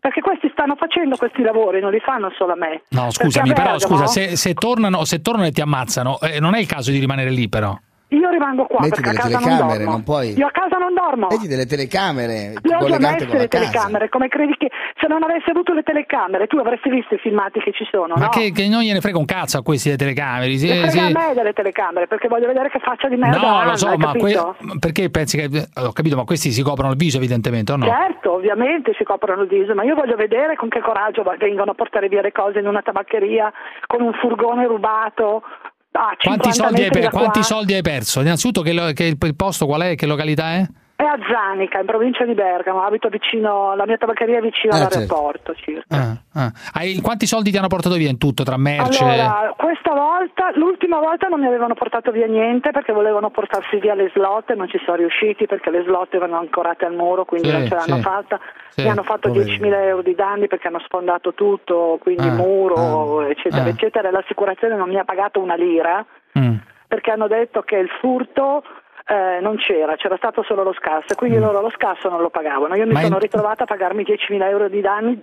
Perché questi stanno facendo questi lavori, non li fanno solo a me. No, scusami, però Bergamo scusa, se, se tornano, se tornano e ti ammazzano, eh, non è il caso di rimanere lì però. Io rimango qua Metti perché a casa non telecamere, dormo. non puoi- Io a casa non dormo. Vedi delle telecamere Le ho già la le telecamere, come credi che se non avessi avuto le telecamere tu avresti visto i filmati che ci sono, Ma no? che, che non gliene frega un cazzo a questi delle telecamere. sì, frega sì. a me delle telecamere perché voglio vedere che faccia di merda No, lo so, ma que- capito? ma perché pensi che. Ho capito, ma questi si coprono il viso, evidentemente, o no? Certo, ovviamente si coprono il viso, ma io voglio vedere con che coraggio vengono a portare via le cose in una tabaccheria con un furgone rubato. A Quanti 50 soldi, hai quanti qua. soldi hai perso? Innanzitutto, che, lo- che il posto qual è? Che località è? È a Zanica, in provincia di Bergamo, abito vicino, la mia tabaccheria è vicino Ah, all'aeroporto circa. Ah, ah. Hai- quanti soldi ti hanno portato via in tutto, tra merce? Allora, questa volta, l'ultima volta non mi avevano portato via niente perché volevano portarsi via le slot e non ci sono riusciti perché le slot erano ancorate al muro, quindi Sì, non ce l'hanno sì. fatta. Sì, Mi hanno fatto poverino. 10.000 euro di danni perché hanno sfondato tutto, quindi Ah, muro, eccetera, ah. eccetera. E l'assicurazione non mi ha pagato una lira Mm. perché hanno detto che il furto eh, non c'era, c'era stato solo lo scasso e quindi loro lo scasso non lo pagavano. Io mi Mm. Ma sono in- ritrovata a pagarmi 10.000 euro di danni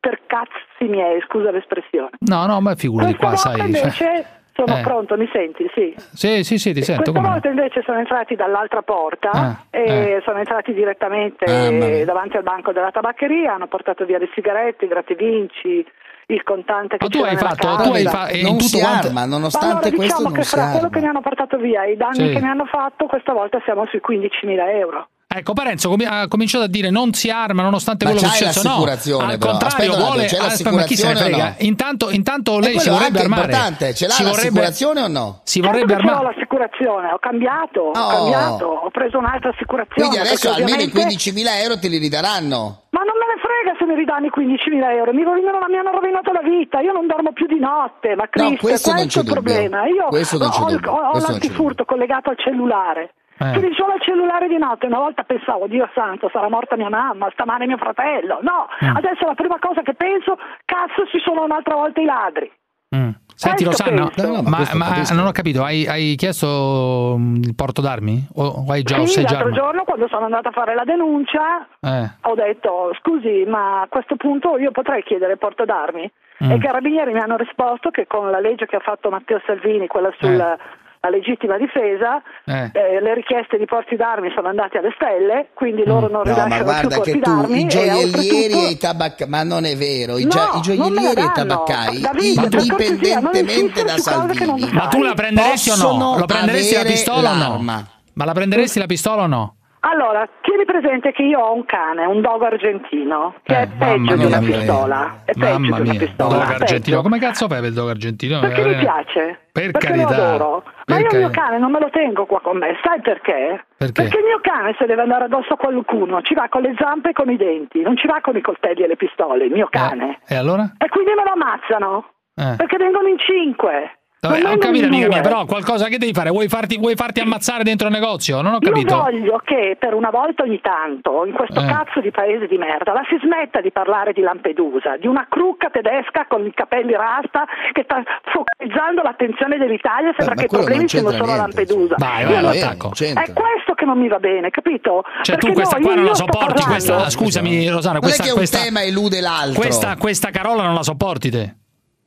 per cazzi miei, scusa l'espressione. No, no, ma figurati Questa qua, volta sai. invece cioè- sono Eh. pronto, mi senti? Sì. Sì, sì, sì, ti sento. Questa come no. volta invece sono entrati dall'altra porta Ah, e eh. sono entrati direttamente Ah, davanti al banco della tabaccheria, hanno portato via le sigarette, i grattavinci, il contante che Ma tu hai fatto- tu hai fa- e in non tutto si quanto- arma, allora, nonostante questo diciamo non che si fra quello arma. che mi hanno portato via e i danni Sì. che mi hanno fatto, questa volta siamo sui 15.000 euro. Ecco, Parenzo comi- ha cominciato a dire non si arma nonostante Ma quello che è successo. No, al però. contrario, Aspetta vuole. c'è aspetta, ma chi se ne frega? no? Intanto, intanto lei si vorrebbe armare. importante, ce l'ha si vorrebbe, l'assicurazione o no? si Certo vorrebbe che ce l'ho armare. l'assicurazione, ho cambiato, ho Oh. cambiato, ho preso un'altra assicurazione. Quindi adesso almeno i ovviamente- 15.000 euro te li ridaranno. Ma non me ne frega se mi ridanno i 15.000 euro, mi, rovinano, mi hanno rovinato la vita, io non dormo più di notte, ma Cristo, questo non questo c'è è il dubbio. problema. Io Questo non c'è ho, ho- ho Questo l'antifurto collegato al cellulare. Eh. Quindi solo al cellulare di notte, una volta pensavo, Dio santo, sarà morta mia mamma, stamane mio fratello. No, Mm. adesso la prima cosa che penso, cazzo, ci sono un'altra volta i ladri. Mm. Senti Questo Rosanna, penso. ma, ma non ho capito, hai, hai chiesto mm, il porto d'armi? O, o hai già, Sì, già l'altro armato? giorno quando sono andata a fare la denuncia Eh. ho detto scusi ma a questo punto io potrei chiedere il porto d'armi Mm. e i carabinieri mi hanno risposto che con la legge che ha fatto Matteo Salvini, quella sulla la legittima difesa, Eh. eh, le richieste di porti d'armi sono andate alle stelle, quindi loro non No, ma rilasciano più guarda porti che tu, d'armi i e gioiellieri oltretutto- e i tabaccai, ma non è vero, i, No, gia- i gioiellieri e la i tabaccai, Davide, indipendentemente da Salvini, Ma tu la prenderesti o no? Lo prenderesti la pistola o no? l'arma. Ma la prenderesti la pistola o no? Allora, tieni presente che io ho un cane, un dogo argentino, che è Eh, mamma peggio di una mia. pistola. È peggio Mamma di una mia, pistola. dogo peggio. argentino. Come cazzo fai per il dogo argentino? Perché Eh, mi piace. Per perché carità. lo adoro. Ma Per io il mio cane non me lo tengo qua con me, sai perché? Perché? il mio cane se deve andare addosso a qualcuno ci va con le zampe e con i denti, non ci va con i coltelli e le pistole, il mio cane. E allora? E quindi me lo ammazzano. Eh. Perché vengono in cinque. Vabbè, Non ho capito, amica due. mia, però qualcosa che devi fare? Vuoi farti, vuoi farti ammazzare dentro il negozio? Non ho Io capito. voglio che per una volta ogni tanto, in questo Eh. cazzo di paese di merda, la si smetta di parlare di Lampedusa, di una crucca tedesca con i capelli rasta che sta focalizzando l'attenzione dell'Italia, sembra ma che i problemi non siano solo a Lampedusa. Vai, Io vai, non- all'attacco. È questo che non mi va bene, capito? Cioè, tu Perché questa no, qua io- non la io sopporti, questa, scusami Rosana, Non questa, è che un questa, tema elude l'altro. questa, questa Carola non la sopporti te.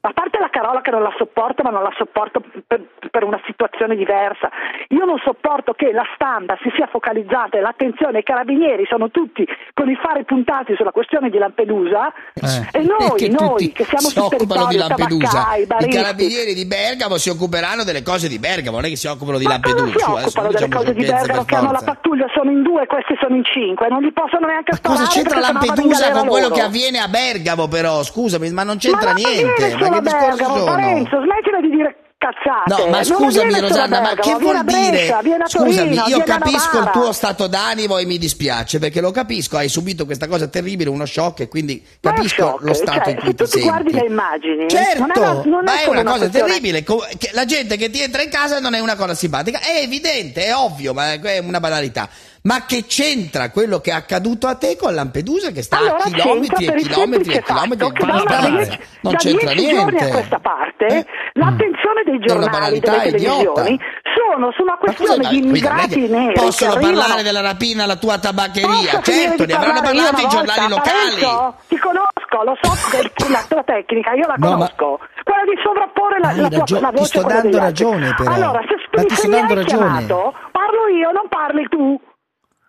A parte la Carola che non la sopporto, ma non la sopporto per, per una situazione diversa. Io non sopporto che la stampa si sia focalizzata e l'attenzione ai carabinieri sono tutti con i fari puntati sulla questione di Lampedusa e noi, Perché noi tutti che siamo si sul occupano di territorio, Lampedusa. tabaccai, I carabinieri di Bergamo si occuperanno delle cose di Bergamo, non è che si occupano di non Lampedusa. si occupano delle diciamo cose di Bergamo che hanno la pattuglia, sono in due, questi sono in cinque, non li possono neanche sparare Cosa c'entra Lampedusa con quello loro. che avviene a Bergamo però? Scusami, ma non c'entra ma niente. Che discorsi Bergamo, sono? Parenzo, smettila di dire cazzate. No, ma Non scusami Rosanna, ma che vuol Brescia, dire? A Scusami, Torino, io capisco il tuo stato d'animo e mi dispiace perché lo capisco, hai subito questa cosa terribile, uno shock e quindi capisco shock, lo stato cioè, in cui se ti senti. guardi le immagini, Certo, non è una, non ma è solo una cosa questione- terribile. la gente che ti entra in casa non è una cosa simpatica. È evidente, è ovvio, ma è una banalità. Ma che c'entra quello che è accaduto a te con Lampedusa che sta Allora a chilometri e chilometri e chilometri da, di da distanza? Non da c'entra niente. a questa parte l'attenzione dei una giornali, delle idiota. televisioni sono su una Ma cosa- questione di immigrati neri Possono parlare della rapina alla tua tabaccheria, certo, ne avranno parlato i giornali locali. Parenzo, ti conosco, lo so la tua tecnica, io la No, conosco. Quella di sovrapporre la, la tua ragione, la ti voce sto a quella dando ragione, però. Allora, se, Ma ti sto dando hai ragione. chiamato, parlo io, non parli tu.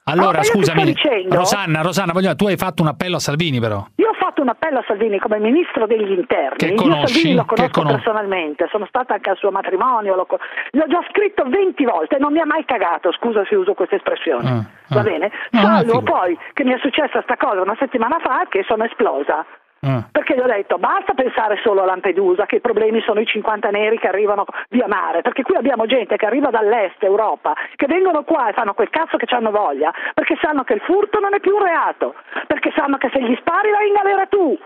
Allora, io ti scusami, dicendo- Rosanna, Rosanna, voglio- tu hai fatto un appello a Salvini però. Io ho fatto un appello a Salvini come ministro degli interni. Che Io conosci? Salvini lo conosco conos- personalmente, sono stata anche al suo matrimonio, l'ho, co- l'ho già scritto 20 volte e non mi ha mai cagato, scusa se uso questa espressione. Ah, Va ah. bene? No, Salvo poi che mi è successa sta cosa una settimana fa che sono esplosa. Ah. Perché gli ho detto basta pensare solo a Lampedusa, che i problemi sono i 50 neri che arrivano via mare, perché qui abbiamo gente che arriva dall'est Europa, che vengono qua e fanno quel cazzo che hanno voglia, perché sanno che il furto non è più un reato, perché sanno che se gli spari vai in galera tu.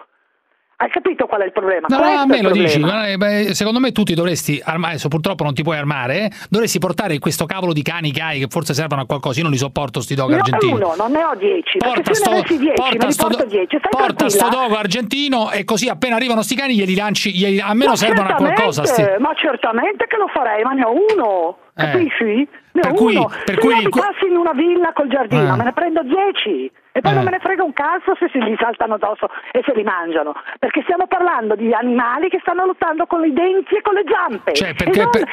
Hai capito qual è il problema? No, Questo a me lo dici, eh, beh, secondo me tu ti dovresti armare, adesso purtroppo non ti puoi armare, eh, dovresti portare questo cavolo di cani che hai che forse servono a qualcosa, io non li sopporto sti dog Ne ho argentini. uno, non ne ho dieci, Porta sto, ne dieci porta li sto, porto dieci, stai porta sto dogo argentino e così appena arrivano sti cani glieli lanci, glieli, almeno Ma servono a qualcosa. Sti. Ma certamente che lo farei, ma ne ho uno. Capisci? Ne Per ho cui- uno. per Se cui- io abitassi in una villa col giardino, Eh. me ne prendo dieci. E poi Eh. non me ne frega un cazzo se si gli saltano addosso e se li mangiano. Perché stiamo parlando di animali che stanno lottando con i denti e con le zampe. Cioè, perché- per-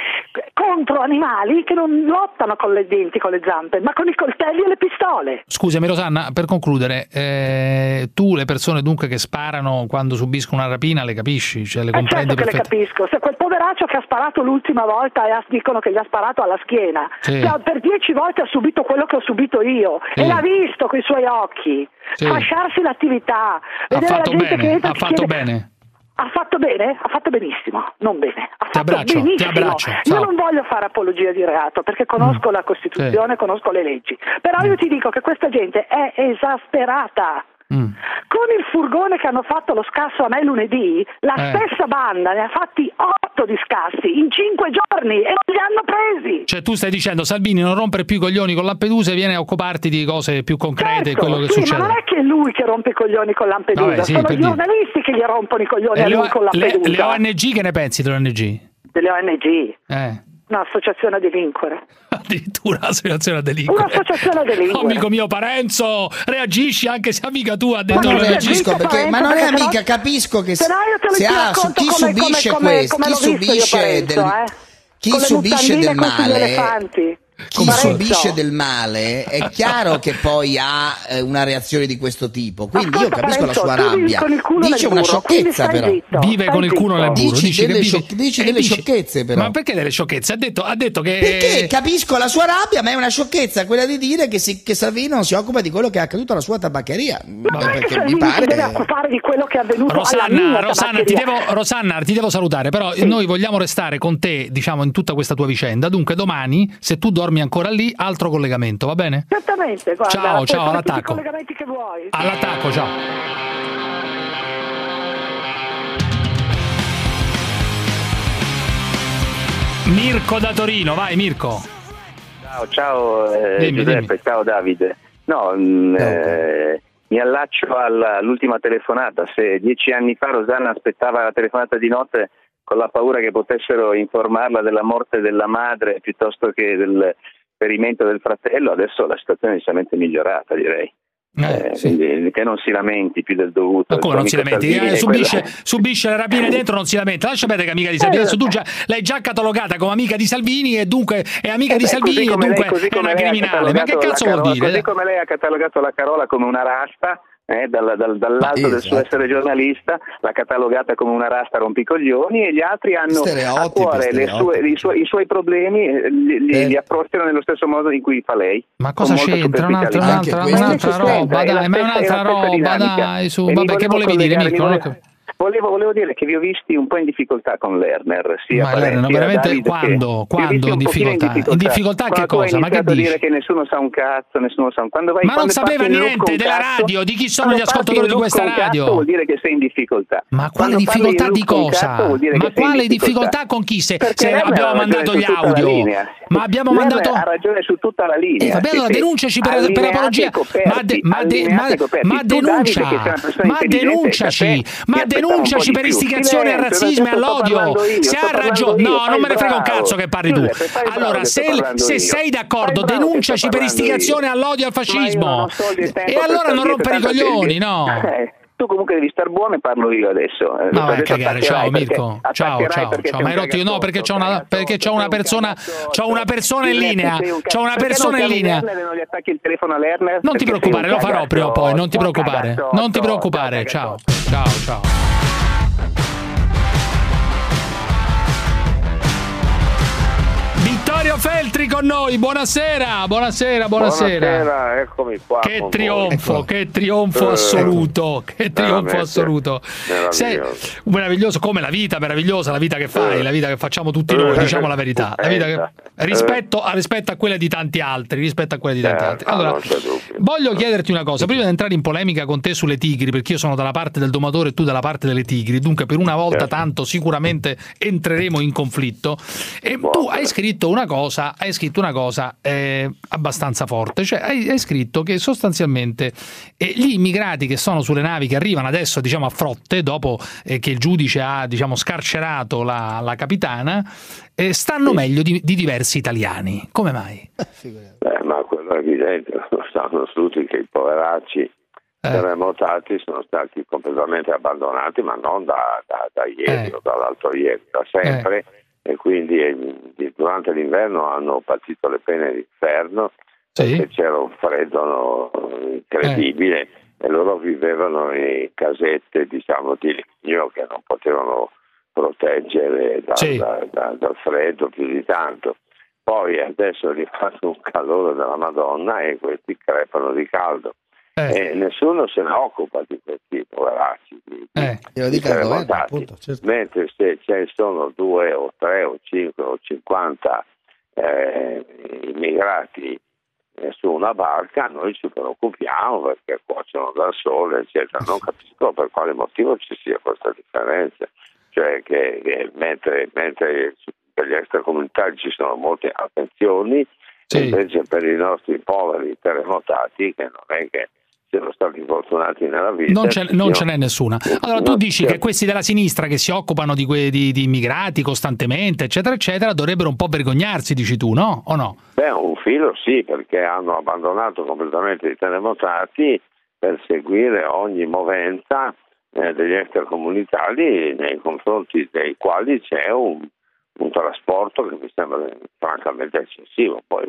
contro animali che non lottano con le denti e con le zampe, ma con i coltelli e le pistole. Scusami Rosanna, per concludere, eh, tu le persone dunque che sparano quando subiscono una rapina le capisci? Cioè le Eh comprendi certo che le capisco, se quel poveraccio che ha sparato l'ultima volta e dicono che gli ha sparato alla schiena, Sì. che ha- per dieci volte ha subito quello che ho subito io Sì. e l'ha visto con i suoi occhi, Sì. fasciarsi l'attività, Ha vedere la fatto gente che bene, entra e ha ti fatto chiede- bene. Ha fatto bene? Ha fatto benissimo, non bene. Ha Ti fatto abbraccio, ti benissimo. abbraccio, Io ciao. non voglio fare apologia di reato perché conosco la Costituzione, conosco le leggi, però io ti dico che questa gente è esasperata. Mm. Con il furgone che hanno fatto lo scasso a me lunedì, la Eh. stessa banda ne ha fatti 8 botto di scassi in cinque giorni e non li hanno presi. Cioè tu stai dicendo Salvini non rompere più i coglioni con Lampedusa e viene a occuparti di cose più concrete, Certo, quello che sì, succede. ma non è che è lui che rompe i coglioni con Lampedusa, Vabbè, sì, sono i dire. giornalisti che gli rompono i coglioni E a le, lui con le- Lampedusa. le ONG che ne pensi delle ONG? Delle ONG, Eh, un'associazione a delinquere. addirittura l'associazione a delinquere. Un'associazione a delinquere. Oh, amico mio Parenzo, reagisci anche se amica tua ha detto Ma non reagisco perché, ma non è se no- amica, capisco che se no io te lo se ha- chi come- subisce come- questo, come chi visto subisce Parenzo, del, eh? chi subisce del male elefanti. Chi Parenzo. subisce del male è chiaro che poi ha eh, una reazione di questo tipo quindi io capisco la Parenzo, sua rabbia dice una sciocchezza però zitto, Vive con il culo nel burro. dici delle, sciocch- eh, delle dici- sciocchezze però Ma perché delle sciocchezze? Ha detto, ha detto che... perché capisco la sua rabbia, ma è una sciocchezza quella di dire che, si- che Salvini non si occupa di quello che è accaduto alla sua tabaccheria. Beh, perché mi Salvini si deve pare. occupare di quello che è avvenuto alla Rosanna, mia Rosanna, ti devo, Rosanna, ti devo salutare, però noi vogliamo restare con te, diciamo, in tutta questa tua vicenda. Dunque, domani, se tu dormi ancora lì, altro collegamento, va bene? Certamente, guarda, Ciao, ciao, fare tutti i all'attacco. collegamenti che vuoi. All'attacco, ciao. Mirko da Torino, vai Mirko. Ciao, ciao eh, Dimmi, Giuseppe, ciao Davide. No, mm, eh, mi allaccio alla- all'ultima telefonata. Se dieci anni fa Rosanna aspettava la telefonata di notte con la paura che potessero informarla della morte della madre piuttosto che del ferimento del fratello, adesso la situazione è decisamente migliorata, direi. Eh, quindi che non si lamenti più del dovuto. Ma come non si lamenti? Salvini Eh, subisce, subisce le rapine dentro, non si lamenta. Lascia perdere che è amica di Salvini. Adesso tu già, l'hai già catalogata come amica di Salvini e dunque è amica Eh di beh, Salvini così e dunque lei, è una criminale. Ma che cazzo la vuol dire? Così come lei ha catalogato la Carola come una rasta, eh, dal- dal- dall'alto del suo esatto. essere giornalista, l'ha catalogata come una rasta rompicoglioni e gli altri hanno a cuore le sue- i, suoi, i suoi problemi, eh, li, li- li approcciano nello stesso modo in cui fa lei. Ma cosa c'entra? Un'altra, un'altra, un'altra roba, dai, ma è un'altra roba, dai, su. E Vabbè, che volevi dire, Mirko? Volevo-. Volevo, dire che vi ho visti un po' in difficoltà con Lerner, sia Ma Lerner, veramente quando? Quando visti un in difficoltà? In difficoltà che Quando cosa? Ma che dici? dire che nessuno sa un cazzo, nessuno sa un quando vai, Ma non sapeva in niente della cazzo, radio, di chi sono gli ascoltatori in di questa con cazzo radio. Vuol dire che sei in difficoltà. Ma quale difficoltà in di cosa? cazzo Ma in quale difficoltà. difficoltà con chi? Se, se abbiamo mandato gli audio, ma abbiamo mandato. ha ragione su tutta la linea. Eh, vabbè, allora denunciaci per, per apologia. Ma, de- ma, denunciaci, ma un denunciaci per istigazione al razzismo e all'odio. Se ha ragione, io, no, non me ne frega un cazzo che parli tu. Allora, se, se sei d'accordo, denunciaci per istigazione io. all'odio e al fascismo. e allora non rompere i coglioni, no. Eh, Tu comunque devi star buono e parlo io adesso. Eh, Ma vai a cagare, ciao Mirko. Ciao, ciao, ciao. Ma hai rotto io no, perché c'ho una, perché c'ho una persona, c'ho una persona in linea. C'ho una persona in linea. non gli attacchi il telefono a Lerner? Non ti preoccupare, lo farò prima o poi, non ti preoccupare. Non ti preoccupare, ciao. Ciao, ciao. Vittorio Feltri con noi, buonasera, buonasera, buonasera. Buonasera, eccomi qua. Che trionfo, voi. che trionfo Eh, assoluto, che trionfo assoluto. Sei- meraviglioso. meraviglioso come la vita, meravigliosa la vita che fai, Eh. la vita che facciamo tutti noi, Eh. diciamo la verità. La vita che- Eh. rispetto, a, rispetto a quella di tanti altri, rispetto a quella di tanti Eh, altri. no, Allora, voglio chiederti una cosa, prima di entrare in polemica con te sulle tigri, perché io sono dalla parte del domatore e tu dalla parte delle tigri, dunque per una volta Certo. tanto sicuramente entreremo in conflitto. E tu hai scritto una cosa, hai scritto una cosa eh, abbastanza forte, cioè hai, hai scritto che sostanzialmente eh, gli immigrati che sono sulle navi che arrivano adesso diciamo a frotte dopo eh, che il giudice ha diciamo scarcerato la, la capitana eh, stanno meglio di, di diversi italiani. Come mai? Beh, ma quello è evidente, lo sanno tutti che i poveracci terremotati sono stati completamente abbandonati, ma non da, da- da ieri o dall'altro ieri, da sempre, e quindi eh, durante l'inverno hanno patito le pene d'inferno perché c'era un freddo incredibile e loro vivevano in casette diciamo di legno che non potevano proteggere dal, Sì. da- da- dal freddo più di tanto. Poi adesso è arrivato un calore della Madonna e questi crepano di caldo. E nessuno se ne occupa di questi poveracci, di, Eh. Di terremotati. appunto, certo. Mentre se ce ne sono due o tre o cinque o cinquanta eh, immigrati eh, su una barca, noi ci preoccupiamo perché cuociono dal sole, eccetera. Non capisco per quale motivo ci sia questa differenza. cioè che, che mentre, mentre per gli extracomunitari ci sono molte attenzioni, invece per i nostri poveri terremotati, che non è che siano stati fortunati nella vita. Non ce, non ce n'è nessuna. Allora tu dici certo. che questi della sinistra che si occupano di, que- di- di immigrati costantemente, eccetera, eccetera, dovrebbero un po' vergognarsi, dici tu, no? O no? Beh, un filo sì, perché hanno abbandonato completamente i terremotati per seguire ogni movenza eh, degli extracomunitari nei confronti dei quali c'è un, un trasporto che mi sembra francamente eccessivo. Poi,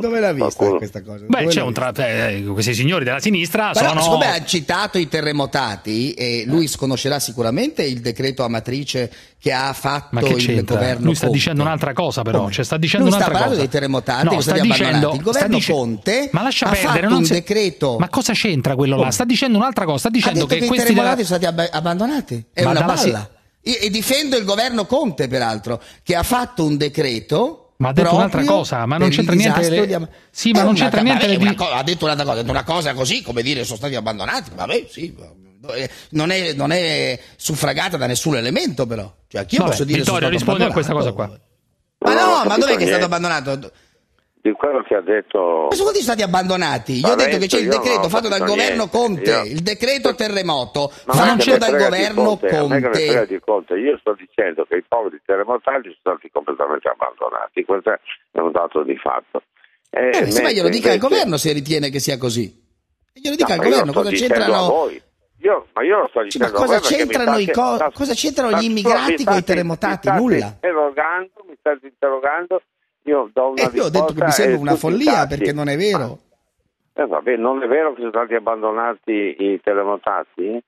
Dove l'ha vista qualcuno- questa cosa? Beh, Dove c'è un tra- eh, questi signori della sinistra Però, sono... siccome ha citato i terremotati, e lui conoscerà sicuramente il decreto amatrice che ha fatto Ma che il c'entra? governo Lui sta Conte. dicendo un'altra cosa però, cioè sta dicendo Lui sta un'altra parlando cosa. dei terremotati No, sta dicendo. Il governo sta dice- Conte Ma lascia ha perdere, fatto non un si- decreto. Ma cosa c'entra quello là? Come? Sta dicendo un'altra cosa, sta ha dicendo detto che, che, i questi della... terremotati sono stati abba- abbandonati. È Ma una dalla si- balla. E, difendo il governo Conte, peraltro, che ha fatto un decreto. Ma ha detto un'altra cosa, ma non c'entra niente le- di Sì, ma È non una c'entra niente le una co- ha detto un'altra cosa, ha detto una cosa così, come dire, sono stati abbandonati. Vabbè, sì. eh, Non è, non è suffragata da nessun elemento, però. Cioè, Vabbè, posso dire Vittorio, rispondi a questa cosa qua. Ma no, ma dov'è che è stato abbandonato? Di quello che ha detto... Ma sono stati stati abbandonati. Io ho detto che c'è il decreto fatto dal governo niente. Conte, Io- il decreto terremoto Ma fatto dal governo Conte, Conte. Conte, io sto dicendo che i poveri terremotati sono stati completamente abbandonati, questo è un dato di fatto. Eh, Eh, sì, ma glielo mentre dica al governo se ritiene che sia così. E glielo dica No, al ma governo cosa c'entrano. Io, ma io lo sto Sì, ma dicendo a cosa c'entrano, i co- ma- cosa c'entrano ma gli immigrati mi con i terremotati? Nulla. Mi state interrogando, io do una E io ho detto che mi sembra una follia tacci. perché non è vero. Eh, vabbè, non è vero che sono stati abbandonati i terremotati?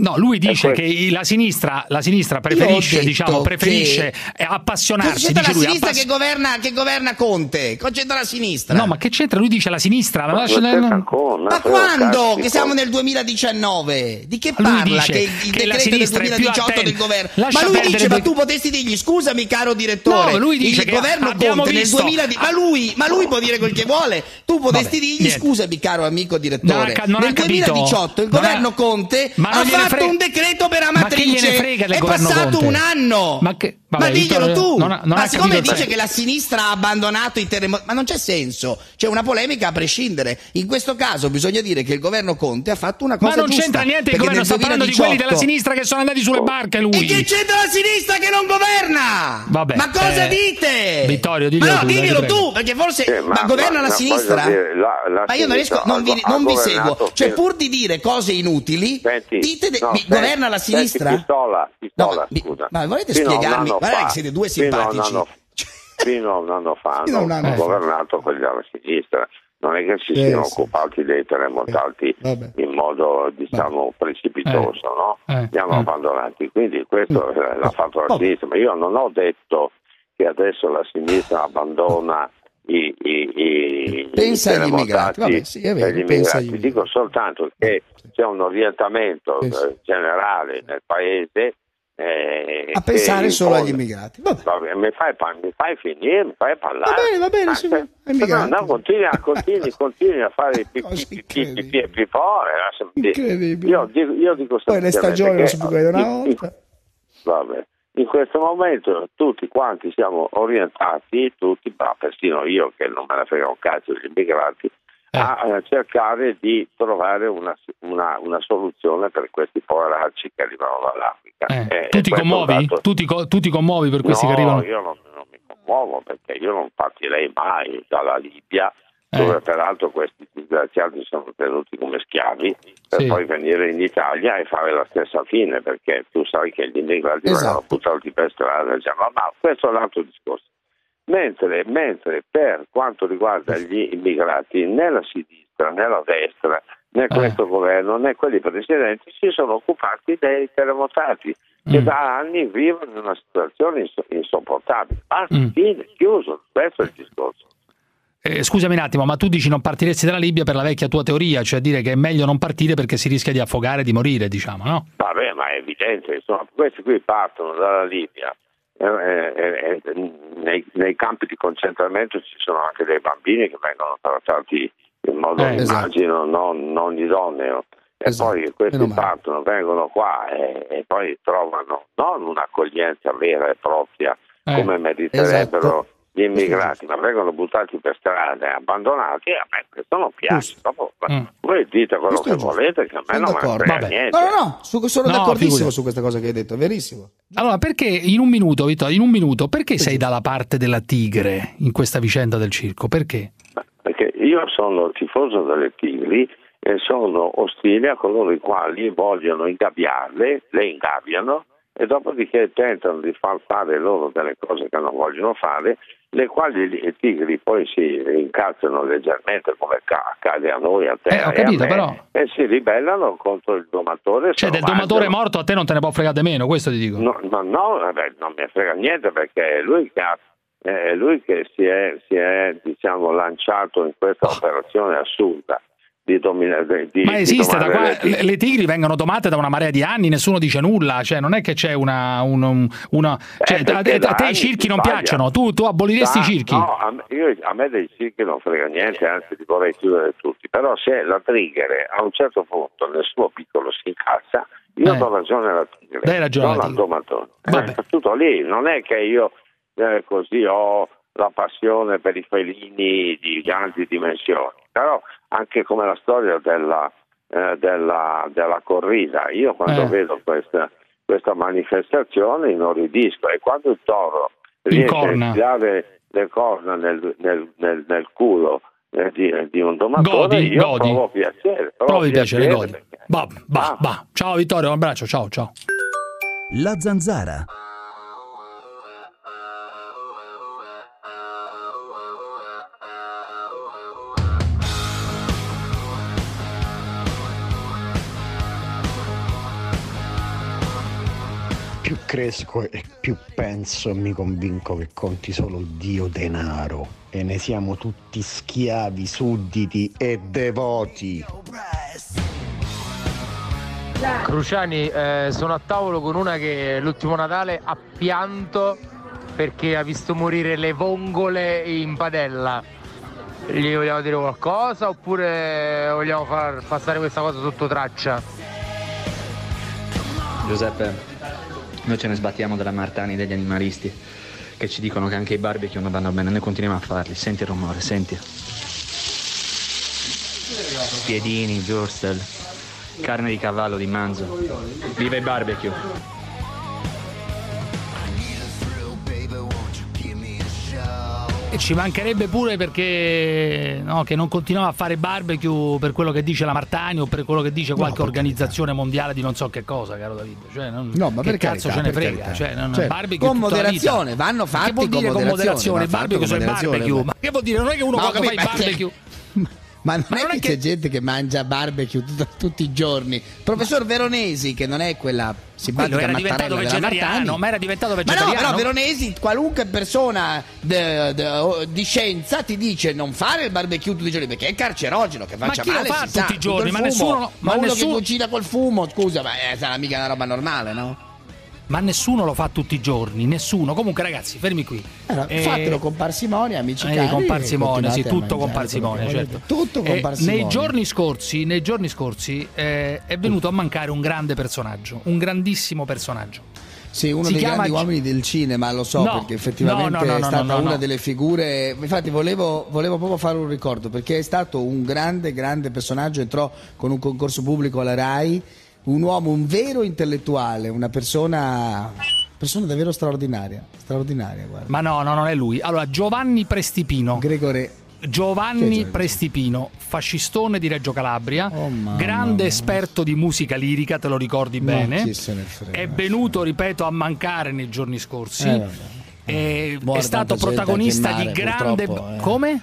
No, lui dice che la sinistra, la sinistra preferisce, detto diciamo, preferisce che- appassionarsi, c'entra la lui. sinistra appass- che, governa, che governa Conte? Cosa c'entra la sinistra? No, ma che c'entra? Lui dice la sinistra. Ma, lascia- Ma quando? Che siamo nel 2019? Di che Lui parla? dice Che il che la decreto del sinistra è più 2018 del governo. Lascia ma lui dice, ma tu potresti dirgli scusami caro direttore. No, lui dice il che governo abbiamo Conte visto- nel 2000 ma lui, ma lui può dire quel che vuole. Tu potresti Vabbè, dirgli niente. scusami caro amico Non direttore. ha non nel capito. 2018 il governo Conte ha gliene fatto un decreto per Ma che Amatrice. gliene frega del È passato Conte? un anno. Ma che- vabbè, ma diglielo tu. non ha- non ma siccome capito dice che la sinistra ha abbandonato i terremoti, ma non c'è senso. C'è una polemica a prescindere. In questo caso bisogna dire che il governo Conte ha fatto una cosa Ma non giusta, c'entra niente il governo, sta parlando di quelli della 2018 sinistra che sono andati sulle barche lui. E che c'entra la sinistra che non governa? Vabbè, ma cosa eh, dite? Vittorio, diglielo ma no, tu, diglielo tu, perché forse Sì, ma, governa la ma sinistra? voglio dire, la- la ma io non riesco, sinistra non vi, non vi seguo. Cioè, pur di dire cose inutili, dite de- no, mi- senti, governa la senti, sinistra? pistola, pistola, scusa. ma volete spiegarmi? Fa- che siete due fino a un simpatici. anno- Fino a un anno fa a un hanno anno fa. governato quelli della sinistra. Non è che si Eh, siano sì. occupati dei terremotati in modo diciamo precipitoso, no? Eh, Li hanno abbandonati. Quindi questo eh, l'ha fatto la sinistra. Ma io non ho detto che adesso la sinistra abbandona i, i, i, Pensa agli immigrati. terremotati Vabbè, sì, vero, gli immigrati. agli Dico soltanto che c'è un orientamento Pensa. eh, generale nel paese eh, A pensare solo agli immigrati. Vabbè, mi, fai, mi fai finire, mi fai parlare. Va bene, va bene, sì. No, no, continui, a, continui, continui a fare i pipì, pipì, pipì e pipò. eh. Incredibile. Io dico, io dico Poi le stagioni non si vedere una in- volta. Vabbè. In questo momento tutti quanti siamo orientati, tutti, ma persino io che non me ne frega un cazzo degli immigrati, a eh, cercare di trovare una, una- una soluzione per questi poveracci che arrivano dall'Africa. Eh, Tu e ti commuovi? dato- Tu ti, tu ti commuovi per questi no, che arrivano? io non, non mi commuovo perché io non partirei mai dalla Libia, Eh. dove peraltro questi disgraziati sono tenuti come schiavi, per Sì. poi venire in Italia e fare la stessa fine, perché tu sai che gli immigrati Esatto. vengono buttati per strada, diciamo, ma questo è un altro discorso. Mentre, mentre per quanto riguarda gli immigrati, né la sinistra né la destra né questo governo né quelli precedenti si sono occupati dei terremotati che da anni vivono in una situazione inso- insopportabile. Basta, fine, chiuso, questo è il discorso. Eh, scusami un attimo, ma tu dici non partiresti dalla Libia per la vecchia tua teoria, cioè dire che è meglio non partire perché si rischia di affogare e di morire, diciamo, no? Vabbè, ma è evidente, insomma, questi qui partono dalla Libia, eh, eh, eh, nei, nei campi di concentramento ci sono anche dei bambini che vengono trattati in modo, Eh, esatto. immagino, non, non idoneo. E poi questi partono, vengono qua e, e poi trovano non un'accoglienza vera e propria Eh, come meriterebbero esatto. Gli immigrati, ma vengono buttati per strada e abbandonati. A me questo non piace. Dopo, Mm. Voi dite quello Questo che volete, che a me Sono non frega niente. No, no, no, su- sono No, d'accordissimo su questa cosa che hai detto, è verissimo. Allora, perché in un minuto, Vittorio, in un minuto, perché sei dalla parte della tigre in questa vicenda del circo? Perché? Perché io sono tifoso delle Tigri e sono ostile a coloro i quali vogliono ingabbiarle, le ingabbiano e dopodiché tentano di far fare loro delle cose che non vogliono fare, le quali i tigri poi si incazzano leggermente come ca- accade a noi, a te Eh, ho e capito, me, però. e si ribellano contro il domatore. Cioè, del domatore morto a te non te ne può fregare meno, questo ti dico. No, ma no, vabbè, non mi frega niente perché è lui che, ha, è lui che si è, si è, diciamo, lanciato in questa operazione assurda di dominare. Di, Ma di esiste, da qua, le tigri. vengono domate da una marea di anni, nessuno dice nulla, cioè non è che c'è una... un- un- una cioè, a, perché a- a te i circhi non sbaglia. piacciono, tu, tu aboliresti i Da- circhi? No, a me, io- a me dei circhi non frega niente, anzi li vorrei chiudere tutti, però se la trigger a un certo punto nel suo piccolo si incazza, io Eh. do ragione alla tigre, Dai ragione non al domatore. È tutto lì, non è che io eh, così ho la passione per i felini di grandi dimensioni, però anche come la storia della, eh, della, della corrida, io quando Eh. vedo questa, questa manifestazione inorridisco e quando il toro riesce a infilare le corna nel, nel- nel- nel culo eh, di, di un domatore, Godi, io godi. provo piacere. provo Provi piacere, godi. perché- Bah, bah, bah. Ciao Vittorio, un abbraccio, ciao, ciao. La zanzara. Cresco e più penso e mi convinco che conti solo Dio denaro e ne siamo tutti schiavi, sudditi e devoti. Cruciani, eh, sono a tavolo con una che l'ultimo Natale ha pianto perché ha visto morire le vongole in padella. Gli vogliamo dire qualcosa oppure vogliamo far passare questa cosa sotto traccia? Giuseppe, noi ce ne sbattiamo della Martani degli animalisti che ci dicono che anche i barbecue non vanno bene, noi continuiamo a farli. Senti il rumore, senti. Piedini, wurstel, carne di cavallo, di manzo. Viva i barbecue! E ci mancherebbe pure perché no, che non continuiamo a fare barbecue per quello che dice la Martani o per quello che dice qualche organizzazione mondiale di non so che cosa, caro David. Cioè, non, No, ma che per cazzo carità, ce ne frega? Cioè, non, Certo. barbecue Con moderazione, vanno fatti Che vuol con dire con moderazione, moderazione? Barbecue con sono il moderazione, barbecue. Ma che vuol dire? Non è che uno No, quando fa il capito, ma barbecue. Ma non è che c'è gente che mangia barbecue tut- tutti i giorni. Professor Veronesi, che non è quella simpatica era diventato vegetariano, ma era diventato Ma no, vegetariano. però Veronesi, qualunque persona de- de- di scienza ti dice non fare il barbecue tutti i giorni perché è carcerogeno, che Ma faccia lo male. fa tutti sa, i giorni? Ma fumo. nessuno- Ma, ma uno nessuno- che cucina col fumo, scusa, ma eh, sarà mica una roba normale, no? Ma nessuno lo fa tutti i giorni, nessuno. Comunque, ragazzi, fermi qui. Allora, Eh, fatelo con parsimonia, amici Eh, cari. con parsimonia, sì, tutto con parsimonia, certo. Tutto con Eh, parsimonia. Nei giorni scorsi, nei giorni scorsi eh, è venuto a mancare un grande personaggio, un grandissimo personaggio. Sì, uno Si dei chiama grandi uomini del cinema, lo so, No, perché effettivamente no, no, è stata una delle figure. Infatti, volevo, volevo proprio fare un ricordo perché è stato un grande, grande personaggio. Entrò con un concorso pubblico alla Rai, un uomo, un vero intellettuale, una persona, persona davvero straordinaria. Straordinaria, guarda. Ma no, no, non è lui. Allora, Giovanni Prestipino. Gregore. Giovanni Prestipino, fascistone di Reggio Calabria, Oh, grande esperto di musica lirica, te lo ricordi bene. frega. È venuto, ripeto, a mancare nei giorni scorsi. Eh. E Muore è stato protagonista in di mare, grande. eh. Come?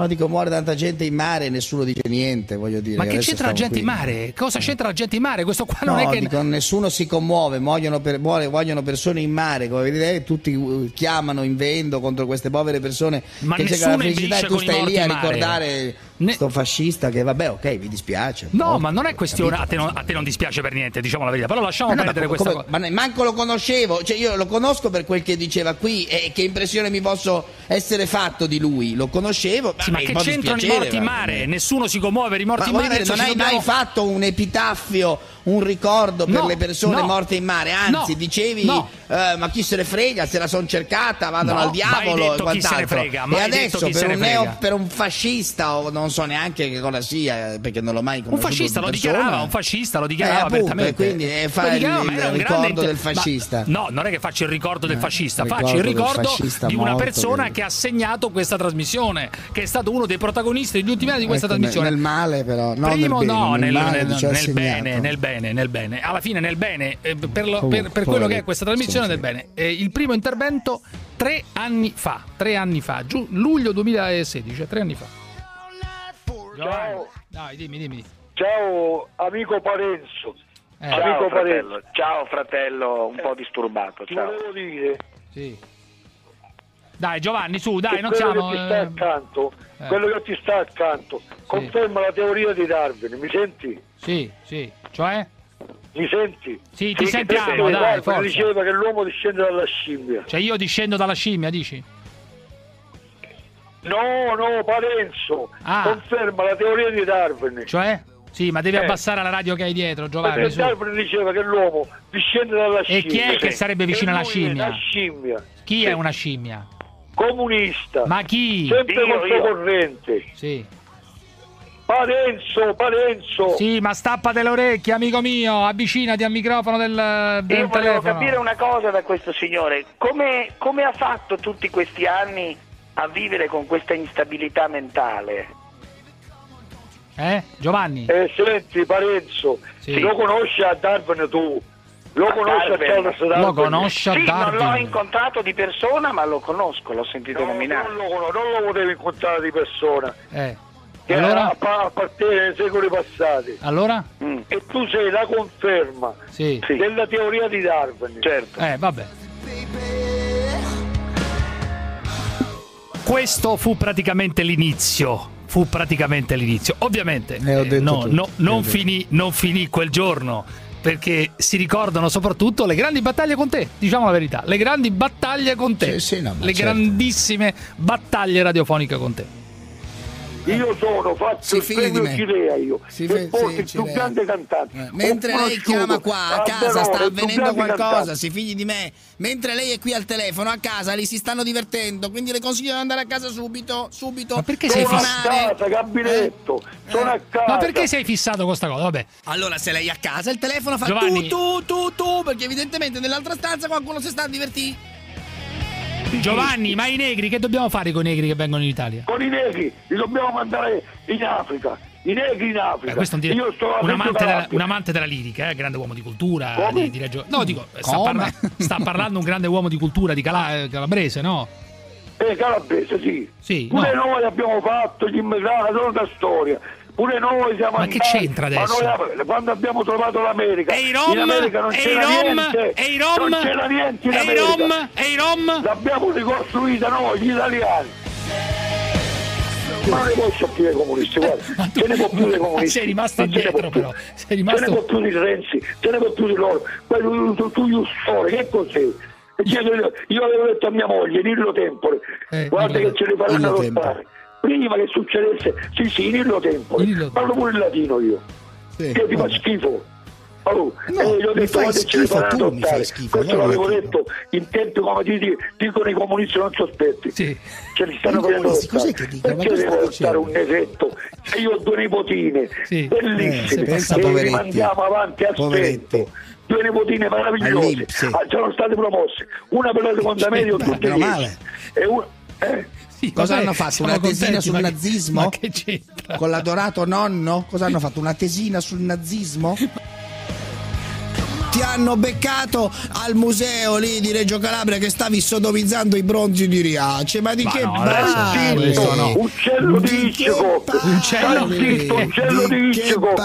No, dico, muore tanta gente in mare e nessuno dice niente, voglio dire. Ma che c'entra la gente in qui. mare? Cosa c'entra la gente in mare? Questo qua non no, è che. dico, nessuno si commuove, muoiono, per- muore- muoiono persone in mare, come vedete, tutti uh, chiamano, invendo contro queste povere persone Ma che cercano la felicità e tu stai lì a in mare. Ricordare sto fascista che vabbè, ok, vi dispiace. No, Oh, ma non è questione. A capito? te non, a te non dispiace per niente, diciamo la verità. Però lasciamo Ma no, perdere ma questa come- cosa. ma ne- manco lo conoscevo, cioè io lo conosco per quel che diceva qui e che impressione mi posso essere fatto di lui. Lo conoscevo, Sì, ma mi che c'entrano i morti in ma- mare? Nessuno si commuove per i Ma morti in voglio mare. dire, non hai mai fatto un epitaffio, un ricordo per No, le persone no, morte in mare? Anzi, no, dicevi, eh, ma chi se ne frega, se la son cercata, vadano No, al diavolo e chi se ne quant'altro. frega, e adesso per un, neo, per un fascista, o non so neanche che cosa sia, eh, perché non l'ho mai Un conosciuto fascista di lo dichiarava, un fascista lo Eh, dichiarava appunto, apertamente. quindi eh, fa Lo il, ma il un ricordo del ma- fascista. no, non è che faccio il ricordo del fascista, ricordo faccio il ricordo fascista di una morto, persona che- che ha segnato questa trasmissione, che è stato uno dei protagonisti degli ultimi anni di questa Ecco, trasmissione. Nel male però, no Primo nel bene, no, nel, nel, male nel- bene, bene, nel bene. Alla fine nel bene, eh, per, lo- per- per quello che è questa trasmissione Sì, del bene. Eh, il primo intervento tre anni fa, tre anni fa, giù, luglio 2016, tre anni fa. Ciao. Dai, dimmi, dimmi. Ciao amico Parenzo. Eh. Amico Ciao Parenzo. fratello, ciao fratello, un po' disturbato, ciao. volevo dire Sì. Dai Giovanni, su, dai, che non siamo... che sta eh, accanto, eh. quello che ti sta accanto, conferma la teoria di Darwin, mi senti? Sì, sì, cioè? Mi senti? Sì, ti Sì, sentiamo, dai, Darwin forza. diceva che l'uomo discende dalla scimmia. Cioè io discendo dalla scimmia, dici? No, no, Parenzo, Ah. conferma la teoria di Darwin. Cioè? Sì, ma devi Eh. abbassare la radio che hai dietro, Giovanni, Perché. Darwin diceva che l'uomo discende dalla E scimmia. chi è che sarebbe vicino E alla scimmia? Scimmia. Chi è una scimmia? Comunista. Ma chi? Sempre Io, contro io. corrente. Sì. Parenzo, Parenzo. Sì, ma stappate le orecchie, amico mio, avvicinati al microfono del, del Io volevo telefono. capire una cosa da questo signore, come, come ha fatto tutti questi anni a vivere con questa instabilità mentale? Eh? Giovanni? Eh, senti, Parenzo, Sì. lo conosci a Darwin tu? Lo A conosci a Darwin? Charles Darwin? Lo conosci a Sì, non l'ho incontrato di persona, ma lo conosco, l'ho sentito No, nominare. non, lo, non lo potevi incontrare di persona. Eh. Che Allora? a, pa- appartiene ai secoli passati. Allora? E tu sei la conferma Sì. della teoria di Darwin. Certo. Eh, vabbè. Questo fu praticamente l'inizio. Fu praticamente l'inizio. Ovviamente, Eh, ho detto no, no, non, Ho detto. finì, non finì quel giorno. Perché si ricordano soprattutto le grandi battaglie con te, diciamo la verità, le grandi battaglie con te, Sì, sì, no, le certo. grandissime battaglie radiofoniche con te. Io sono fatto Si il premio me. Cilea io Si e porto sì, il più grande cantante. Eh, Mentre lei chiama qua a casa sta avvenendo qualcosa, cantante. si figli di me. Mentre lei è qui al telefono a casa, lì si stanno divertendo, quindi le consiglio di andare a casa subito, subito. Ma perché sei Sono a casa, gabinetto, sono a casa. Ma perché sei fissato con questa cosa? Vabbè. Allora, se lei è a casa, il telefono fa Giovanni. tu, tu, tu, tu, perché evidentemente nell'altra stanza qualcuno si sta a divertire. Giovanni, ma i negri, che dobbiamo fare con i negri che vengono in Italia? Con i negri li dobbiamo mandare in Africa. I negri in Africa. Eh, questo è un, dire- Io sto un, amante della, un amante della lirica, eh, grande uomo di cultura. Come? Di, di Reggio- No, dico, sta, parla- sta parlando un grande uomo di cultura di Cala- calabrese, no? Eh, Calabrese, sì. Sì, Pure no. noi abbiamo fatto gli immigrati, non da storia. Pure noi siamo Ma che c'entra ma adesso? noi, quando abbiamo trovato l'America, E i Rom? in America non E i c'era Rom? niente. E i Rom? Non c'era niente in E i. Rom? E i Rom? L'abbiamo ricostruita noi, gli italiani. Ma non ne puoi sentire i comunisti, guarda. Ce ne può più dei comunisti. sei rimasto ce indietro, più. però. Sei Ce rimasto- ne può più di Renzi, ce ne può più di loro. Poi tu, tu, tu, tu storia, che cos'è? Io, avevo detto a mia moglie, Nillo Tempore, Eh, guarda che ce ne faranno Nillo adottare. Prima che succedesse, sì sì, Nillo Tempore, Nillo- parlo pure il latino io, Sì. che ti fa schifo. Oh, No, e io ho mi detto fai guarda che ce ne schifo tu, mi fai schifo, Questo l'avevo detto in tempi come ti di- dicono i comunisti non sospetti. Sì. Ce li stanno facendo cos'è che dicono? Ma Perché devo adottare un nesetto? Se io ho due nipotine Sì. Eh, bellissime pensa, che poveretti. rimandiamo avanti a stento. Due nipotine meravigliose ah, sono state promosse, una per la seconda media Beh, tutte dieci. E una, eh, Sì, Cosa vabbè, hanno fatto? Una tesina contenti, sul ma che- nazismo? Che c'entra? Con l'adorato nonno? Cosa hanno fatto? Una tesina sul nazismo? ti hanno beccato al museo lì di Reggio Calabria che stavi sodomizzando i bronzi di Riace. Ma di Ma che no, parli? no. Uccello di Hitchcock! Uccello di Hitchcock!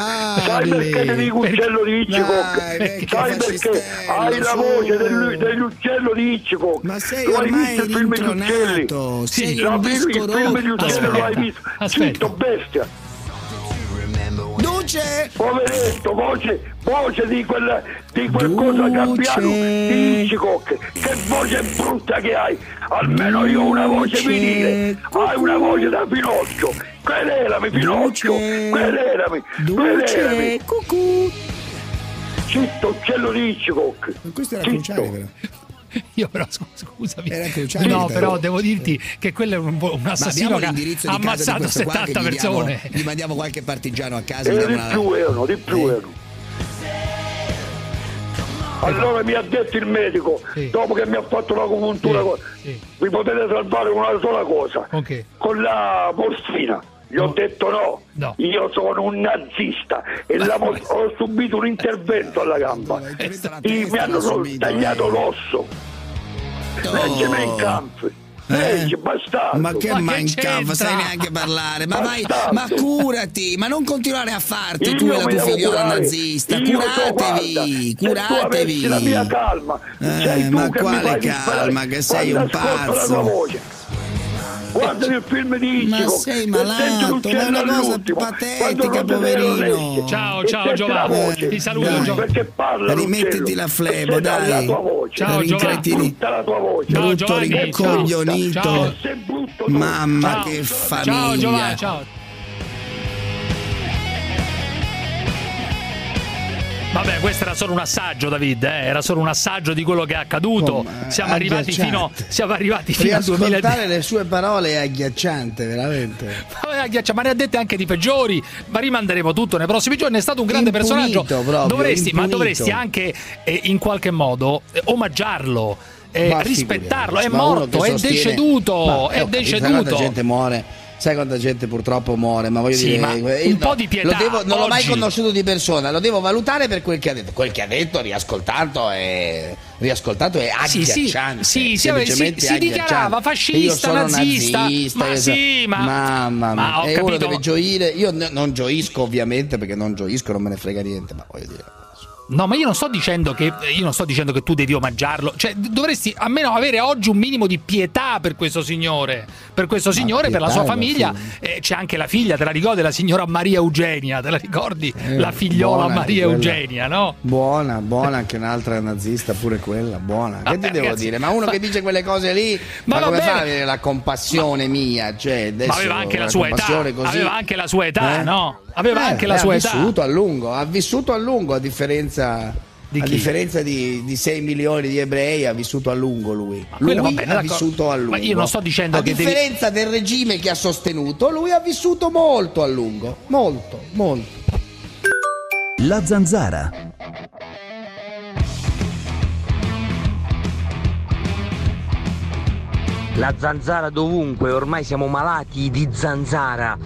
Sai perché ti dico uccello di perché Sai perché hai la voce del- dell'uccello di Hitchcock! Ma sei Lo hai ormai visto il film di uccelli? film- il disco film di rotto. uccelli lo hai visto? Aspetta. Zitto, bestia! Duce! Poveretto, voce, voce di quel, di quel cosa gabbiano di Hitchcock, che voce brutta che hai! Almeno io ho una voce vinile, hai una voce da Pinocchio! Querelami Pinocchio! Querelami! Querelami! Cucù! Zitto, uccello di Hitchcock! Questo era però. Io però scu- scusami. Era cruciale, No, però. devo dirti che quello è un, un assassino che ha ammazzato questo qua che 70 gli diamo- persone. Gli mandiamo qualche partigiano a casa. E diamo di una- più erano, di più erano. Allora mi ha detto il medico, dopo che mi ha fatto l'acupuntura, co- vi potete salvare con una sola cosa, Ok. con la morfina. Gli ho detto no, No. io sono un nazista e la ho subito un intervento alla gamba. I- mi hanno solo tagliato l'osso. Legge Mein Kampf. Legge, bastardo. Ma che Kampf, sai neanche parlare. Ma vai, ma curati, ma non continuare a farti Io tu e la tua figliola curare. nazista. Io so, Curatevi, guarda, tu avessi la mia curatevi. calma, Eh, ma quale calma, che sei un pazzo. Voce. Guarda il film di Ma Hitchcock. sei e malato, ma è una cosa patetica, poverino. Ciao, ciao, Giovanni. Ti saluto, Dai, Giovanni. Perché parla Rimettiti la flebo, dai. la tua voce. Ciao, Giovanni. La tua voce. Ciao, Brutto Giovanni, ciao. Ciao. Sei. Mamma Ciao. che Ciao famiglia. Giovanni, ciao. Vabbè, questo era solo un assaggio, David, eh, era solo un assaggio di quello che è accaduto. Come? Siamo arrivati fino, siamo arrivati fino al Riascoltare 2010. le sue parole è agghiacciante, veramente. Vabbè, ma ne ha dette anche di peggiori. Ma rimanderemo tutto nei prossimi giorni. È stato un grande Impunito personaggio. proprio, dovresti, ma dovresti anche eh, in qualche modo eh, omaggiarlo. eh, rispettarlo, è morto, è deceduto, Ma, è eh, Sai deceduto. quanta gente muore? Sai quanta gente purtroppo muore? Ma voglio Sì, dire, ma io un po' di pietà, devo- non l'ho mai oggi. conosciuto di persona, lo devo valutare per quel che ha detto. Quel che ha detto, riascoltato, è, riascoltato è Sì, sì, agghiacciante. sì, sì, semplicemente si- dichiarava agghiacciante. fascista, nazista, nazista, ma sì, ma- Mamma mia. ma e uno deve gioire. Io n- non gioisco, ovviamente, perché non gioisco, non me ne frega niente, ma voglio dire. No, ma io non sto dicendo che io non sto dicendo che tu devi omaggiarlo, cioè dovresti almeno avere oggi un minimo di pietà per questo signore, per questo signore, per la sua famiglia. Eh, c'è anche la figlia, te la ricordi la signora Maria Eugenia, te la ricordi? Eh, la figliola buona Maria quella. Eugenia, no? Buona, buona anche un'altra nazista, pure quella, buona. Che Vabbè, ti devo ragazzi, dire? Ma uno ma- che dice quelle cose lì, Ma ma, come fa a avere la compassione mia? Cioè, Ma aveva anche la sua età, così- aveva anche la sua età, Eh? no? Aveva Eh, anche la sua ha età. vissuto a lungo, ha vissuto a lungo a differenza Di a differenza di, di 6 milioni di ebrei ha vissuto a lungo lui. quello va Lui bene, ha d'accordo. vissuto a lungo. Ma io non sto dicendo a che devi- differenza del regime che ha sostenuto, lui ha vissuto molto a lungo, molto, molto. La zanzara. La zanzara dovunque, ormai siamo malati di zanzara.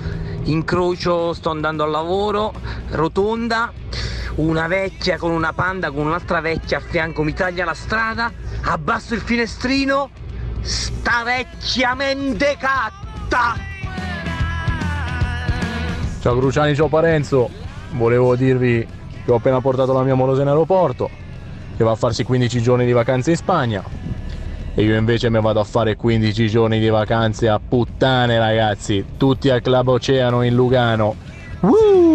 Incrocio, sto andando al lavoro, rotonda, una vecchia con una panda con un'altra vecchia a fianco mi taglia la strada, abbasso il finestrino, sta vecchia mendecatta! Ciao Cruciani, ciao Parenzo. Volevo dirvi che ho appena portato la mia morosa in aeroporto, che va a farsi 15 giorni di vacanze in Spagna. E io invece mi vado a fare 15 giorni di vacanze a puttane, ragazzi. Tutti al Club Oceano in Lugano. Woo!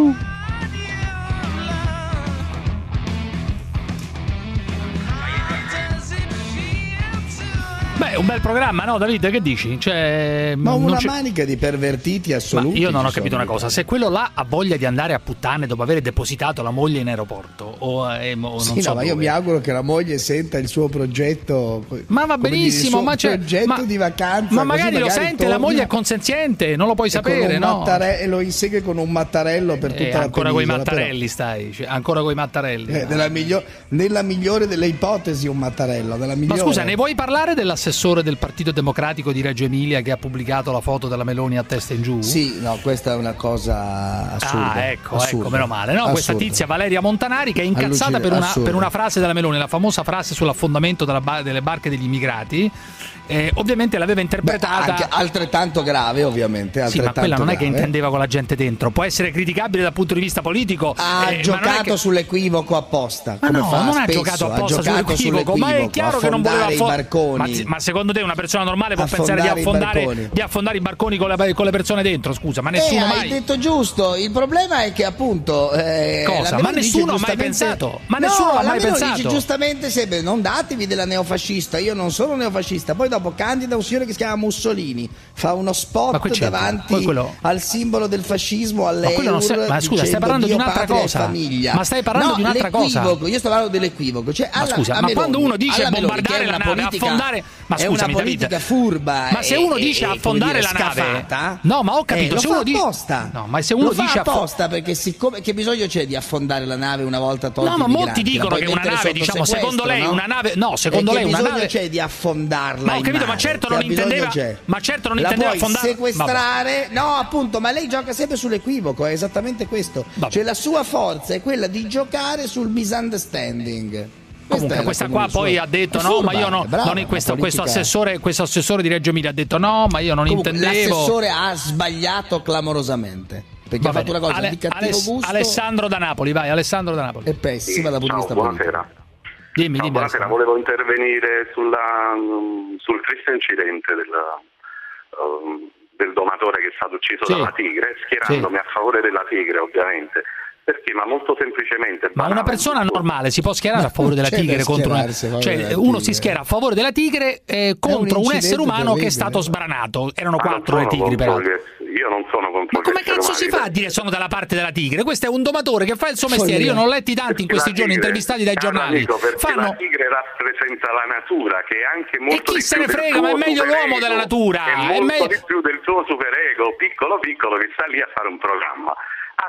Programma, no, Davide? Che dici? Cioè, Ma una manica di pervertiti Ma assoluti. io non ho capito una cosa, se quello là ha voglia di andare a puttane dopo aver depositato la moglie in aeroporto o, eh, o non Sì, so no, ma io mi auguro che la moglie senta il suo progetto. Ma va dire, benissimo, suo ma c'è progetto ma, di vacanza. ma così magari lo sente, la moglie è consenziente, non lo puoi con sapere, no? mattare- e lo insegue con un mattarello per tutta Eh, la ancora coi penisola, però. mattarelli stai, cioè, ancora coi mattarelli. Eh, nella, miglio- nella migliore delle ipotesi un mattarello. Ma scusa, ne vuoi parlare dell'assessore assessore del Partito Democratico di Reggio Emilia che ha pubblicato la foto della Meloni a testa in giù? Sì, no, questa è una cosa assurda. Ah, ecco, assurda. ecco, meno male. No, questa Assurda. tizia Valeria Montanari che è incazzata per una, per una frase della Meloni, la famosa frase sull'affondamento della ba- delle barche degli immigrati. Eh, ovviamente l'aveva interpretata. Anche altrettanto grave, ovviamente. Sì, ma altrettanto quella non è che grave. intendeva con la gente dentro. Può essere criticabile dal punto di vista politico. Ha eh, giocato che- sull'equivoco apposta. Ma no, non ha spesso, giocato ha apposta giocato sull'equivoco, ma è sull'equivoco, chiaro che non voleva affondare i. Ma, ma secondo te una persona normale può Affondare pensare di i affondare, barconi. di affondare i barconi con le, con le persone dentro? Scusa, ma nessuno eh, hai mai. detto giusto. Il problema è che appunto. eh, Cosa? la Ma nessuno ha mai pensato? Ma No, nessuno ha la mai pensato? dice giustamente sempre non datevi della neofascista. Io non sono neofascista. Poi dopo candida un signore che si chiama Mussolini. Fa uno Ma spot davanti quello- al simbolo del fascismo, all'euro. Ma sta- ma scusa, stai parlando di un'altra cosa. famiglia. Ma stai parlando No, di un'altra cosa. Io sto parlando dell'equivoco. Cioè, Ma alla- scusa, a ma quando uno dice bombardare è la nave, politica- affondare. Ma è scusami, una David. politica furba. Ma se uno dice affondare la nave. No, ma ho capito. eh, se uno dice. No, ma se uno dice apposta perché siccome che bisogno c'è di affondare la nave una volta tolti No, ma molti dicono che una nave, diciamo, secondo lei una nave- no, secondo lei una nave- c'è di affondarla Ma capito, ma certo non intendeva- c'è? ma certo non la intendeva puoi affondare- sequestrare no appunto ma lei gioca sempre sull'equivoco è esattamente questo cioè la sua forza è quella di giocare sul misunderstanding Comunque, questa qua poi ha detto no, ma io no, non in questo, questo, assessore, questo assessore di Reggio Emilia ha detto no, ma io non Comunque, intendevo. l'assessore ha sbagliato clamorosamente perché Va ha fatto bene. una cosa Ale- di cattivo Aless- gusto Alessandro da Napoli, vai, Alessandro da Napoli. è pessima dal punto di vista Ciao, politico buonasera. Dimmi, dimmi. buonasera, volevo intervenire sulla, sul triste incidente del, um, del domatore che è stato ucciso Sì. dalla tigre, schierandomi a favore della tigre ovviamente. Perché? Ma molto semplicemente... Ma una persona normale si può schierare a favore della tigre contro una... Cioè, della uno tigre. si schiera a favore della tigre eh, contro un, essere umano che è stato sbranato. Erano Ma non quattro le tigri, gli- Io non sono contro Come gli esseri cazzo si umani, fa a dire sono dalla parte della tigre? Questo è un domatore che fa il suo mestiere. Io non ho letti tanti in questi giorni tigre- intervistati dai giornali. amico, perché Fanno la tigre rappresenta la natura che è anche molto chi di se più ne del frega, ma è suo meglio l'uomo della natura, è è molto meglio- di più del suo superego piccolo piccolo che sta lì a fare un programma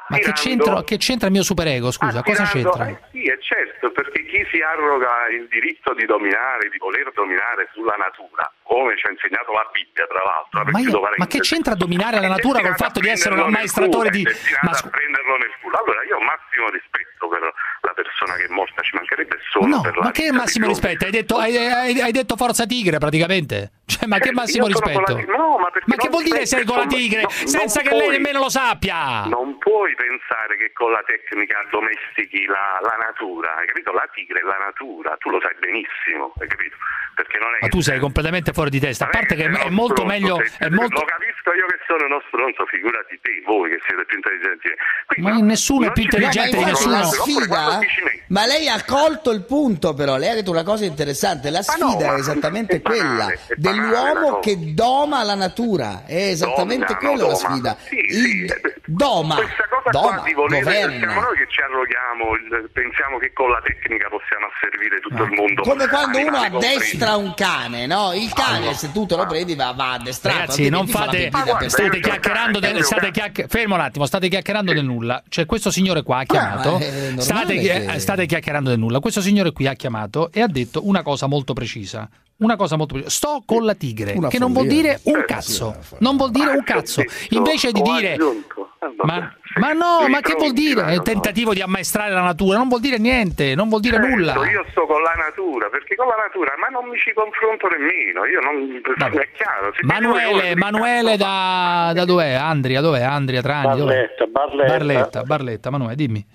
Ma che c'entra, che c'entra il mio superego? Scusa, cosa c'entra? eh sì, è certo, perché chi si arroga il diritto di dominare, di voler dominare sulla natura, come ci ha insegnato la Bibbia, tra l'altro, Ma, io- ma che c'entra dominare la natura col fatto di essere un ammaestratore di. Ma a prenderlo nel culo. Allora io ho massimo rispetto per la persona che è morta, ci mancherebbe solo No, per la ma che massimo rispetto? Hai detto, hai, hai- hai detto forza tigre praticamente. Cioè, ma che Eh, massimo la rispetto? tigre. No, ma Ma che vuol dire sei con la tigre no, senza che lei puoi- nemmeno lo sappia? Non puoi pensare che con la tecnica domestichi la, la natura, hai capito? La tigre è la natura, tu lo sai benissimo, hai capito? Perché non è Ma tu sei completamente fuori di testa. A parte che è molto stronzo, meglio. sei- È molto... Lo capisco io che sono uno stronzo, figurati te, voi che siete più intelligenti. di me. Ma nessuno è più intelligente di No, nessuno. la sfida ma lei ha colto il punto però lei ha detto una cosa interessante la sfida è esattamente quella dell'uomo che doma la natura è esattamente Domina, quella no, la doma. sfida Sì, Il- sì. doma Questa cosa doma qua di volere, governa siamo noi che ci arroghiamo, pensiamo che con la tecnica possiamo asservire tutto il mondo. come quando uno animali compresi. addestra un cane no? il cane se tu te lo prendi va, va addestrato Ragazzi, non fa fate. pipì State chiacchierando del. State chiacch- fermo un attimo, state chiacchierando del nulla. Cioè, questo signore qua ha chiamato. ma è normale State, che- eh, state chiacchierando del nulla. Questo signore qui ha chiamato e ha detto una cosa molto precisa. Una cosa molto precisa. Sto con la tigre, Una che non vuol dire un cazzo. Non vuol dire un cazzo. Invece di dire. vabbè. Ma, ma no, ma che vuol dire? È un tentativo di ammaestrare la natura, non vuol dire niente, non vuol dire Certo, nulla. Io sto con la natura, perché con la natura, ma non mi ci confronto nemmeno. Io non. È chiaro. Manuele, Manuele da, da dov'è? Andria, dov'è? Andria Trani, dov'è? Barletta, Barletta. Barletta, Barletta, Manuele, dimmi.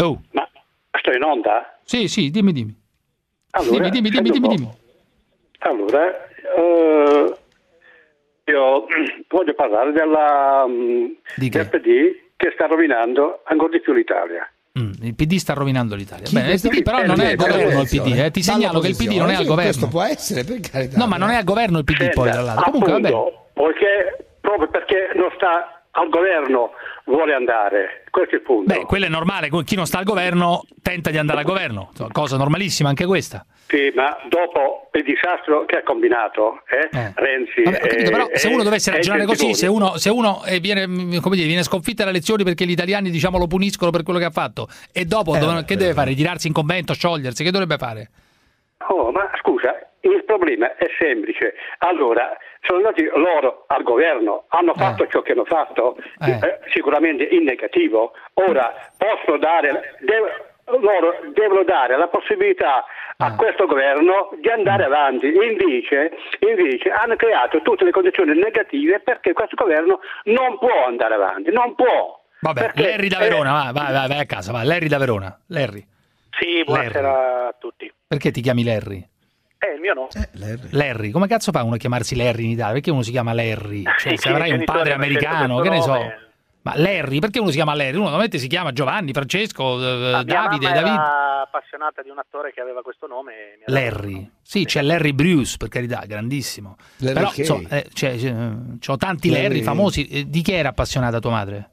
Oh. Ma sto in onda? Sì, sì, dimmi, dimmi. Allora, dimmi, dimmi, dimmi, dimmi. Allora, eh, io voglio parlare della, mm, del PD che sta rovinando ancora di più l'Italia. Mm, il PD sta rovinando l'Italia. Bene, il questo? PD però non è al governo il PD, eh. ti segnalo che il PD non è al questo governo. può essere per carità No, ma non è al governo il PD Senta, poi dall'altro. Comunque appunto, Poiché, proprio perché non sta al governo vuole andare, questo è il punto. Beh, quello è normale, chi non sta al governo tenta di andare al governo, cosa normalissima anche questa. Sì, ma dopo il disastro che ha combinato eh, Renzi Vabbè, capito, e- però se uno dovesse ragionare così, se uno, se uno eh, viene, mm, come dire, viene sconfitto alle elezioni perché gli italiani diciamo, lo puniscono per quello che ha fatto e dopo Eh, dove- che deve fare? Ritirarsi in convento, sciogliersi, che dovrebbe fare? Oh, ma scusa, il problema è semplice. Allora, sono andati loro al governo, hanno fatto ciò che hanno fatto, eh, sicuramente in negativo. Ora possono dare, dev- loro devono dare la possibilità a questo governo di andare avanti. Invece, invece hanno creato tutte le condizioni negative perché questo governo non può andare avanti, non può. Vabbè, Perché- Larry da Verona, va, vai, vai, vai a casa, va. Larry da Verona. Larry. Sì, buonasera a tutti. Perché ti chiami Larry? Eh, il mio no. Larry, come cazzo fa uno a chiamarsi Larry in Italia? Perché uno si chiama Larry? Cioè, Sì, se avrai un padre americano, che ne so. nome. Ma Larry, perché uno si chiama Larry? Uno normalmente si chiama Giovanni, Francesco, eh, Davide, mamma David. era appassionata di un attore che aveva questo nome. Larry. Sì, c'è Larry Bruce, per carità, grandissimo. Larry Però, insomma, eh, c'è- c'è- c'ho tanti Larry, Larry- famosi. Eh, Di chi era appassionata tua madre?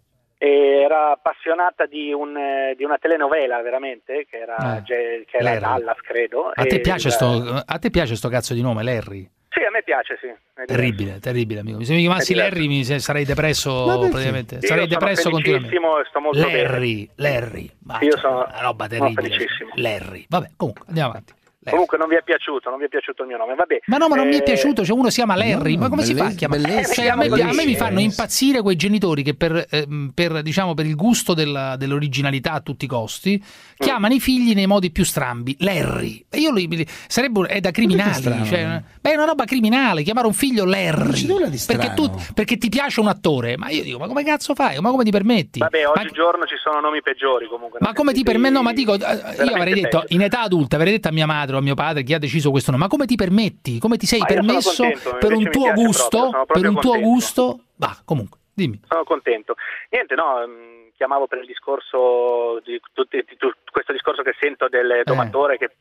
Era appassionata di, un, di una telenovela, veramente, che era, Eh, che era. Dallas, credo. A te, piace sto, a te piace sto cazzo di nome, Larry? Sì, a me piace, sì. Terribile, terribile, amico. Se mi chiamassi. Larry mi sarei depresso praticamente. Io Sarei depresso continuamente. sto molto Larry, Larry. Ma Io sono- una roba sono terribile. felicissimo. Larry. Vabbè, comunque, andiamo avanti. Comunque non vi è piaciuto, non vi è piaciuto il mio nome, vabbè. Ma no, ma non mi è Eh, piaciuto, cioè uno si chiama Larry, ma come si fa a chiamare? Cioè, a, me, a me mi fanno impazzire quei genitori che per, ehm, per, diciamo, per il gusto della- dell'originalità a tutti i costi chiamano i figli nei modi più strambi, Larry. E io li, sarebbe è da criminali, cioè, beh, è una roba criminale, chiamare un figlio Larry. Perché, tu, perché ti piace un attore, ma io dico, ma come cazzo fai? Ma come ti permetti? Vabbè, Ma- oggigiorno ci sono nomi peggiori comunque. ma come ti permetti? No, ma dico, eh, io avrei detto, peggio. in età adulta, avrei detto a mia madre o a mio padre chi ha deciso questo nome, ma come ti permetti? Come ti sei Ma permesso per un tuo gusto? proprio, sono per proprio un tuo contento. gusto? Va, comunque, dimmi. Sono contento. Niente, no, ehm, chiamavo per il discorso di, tutti- di tu- questo discorso che sento Eh. del domatore che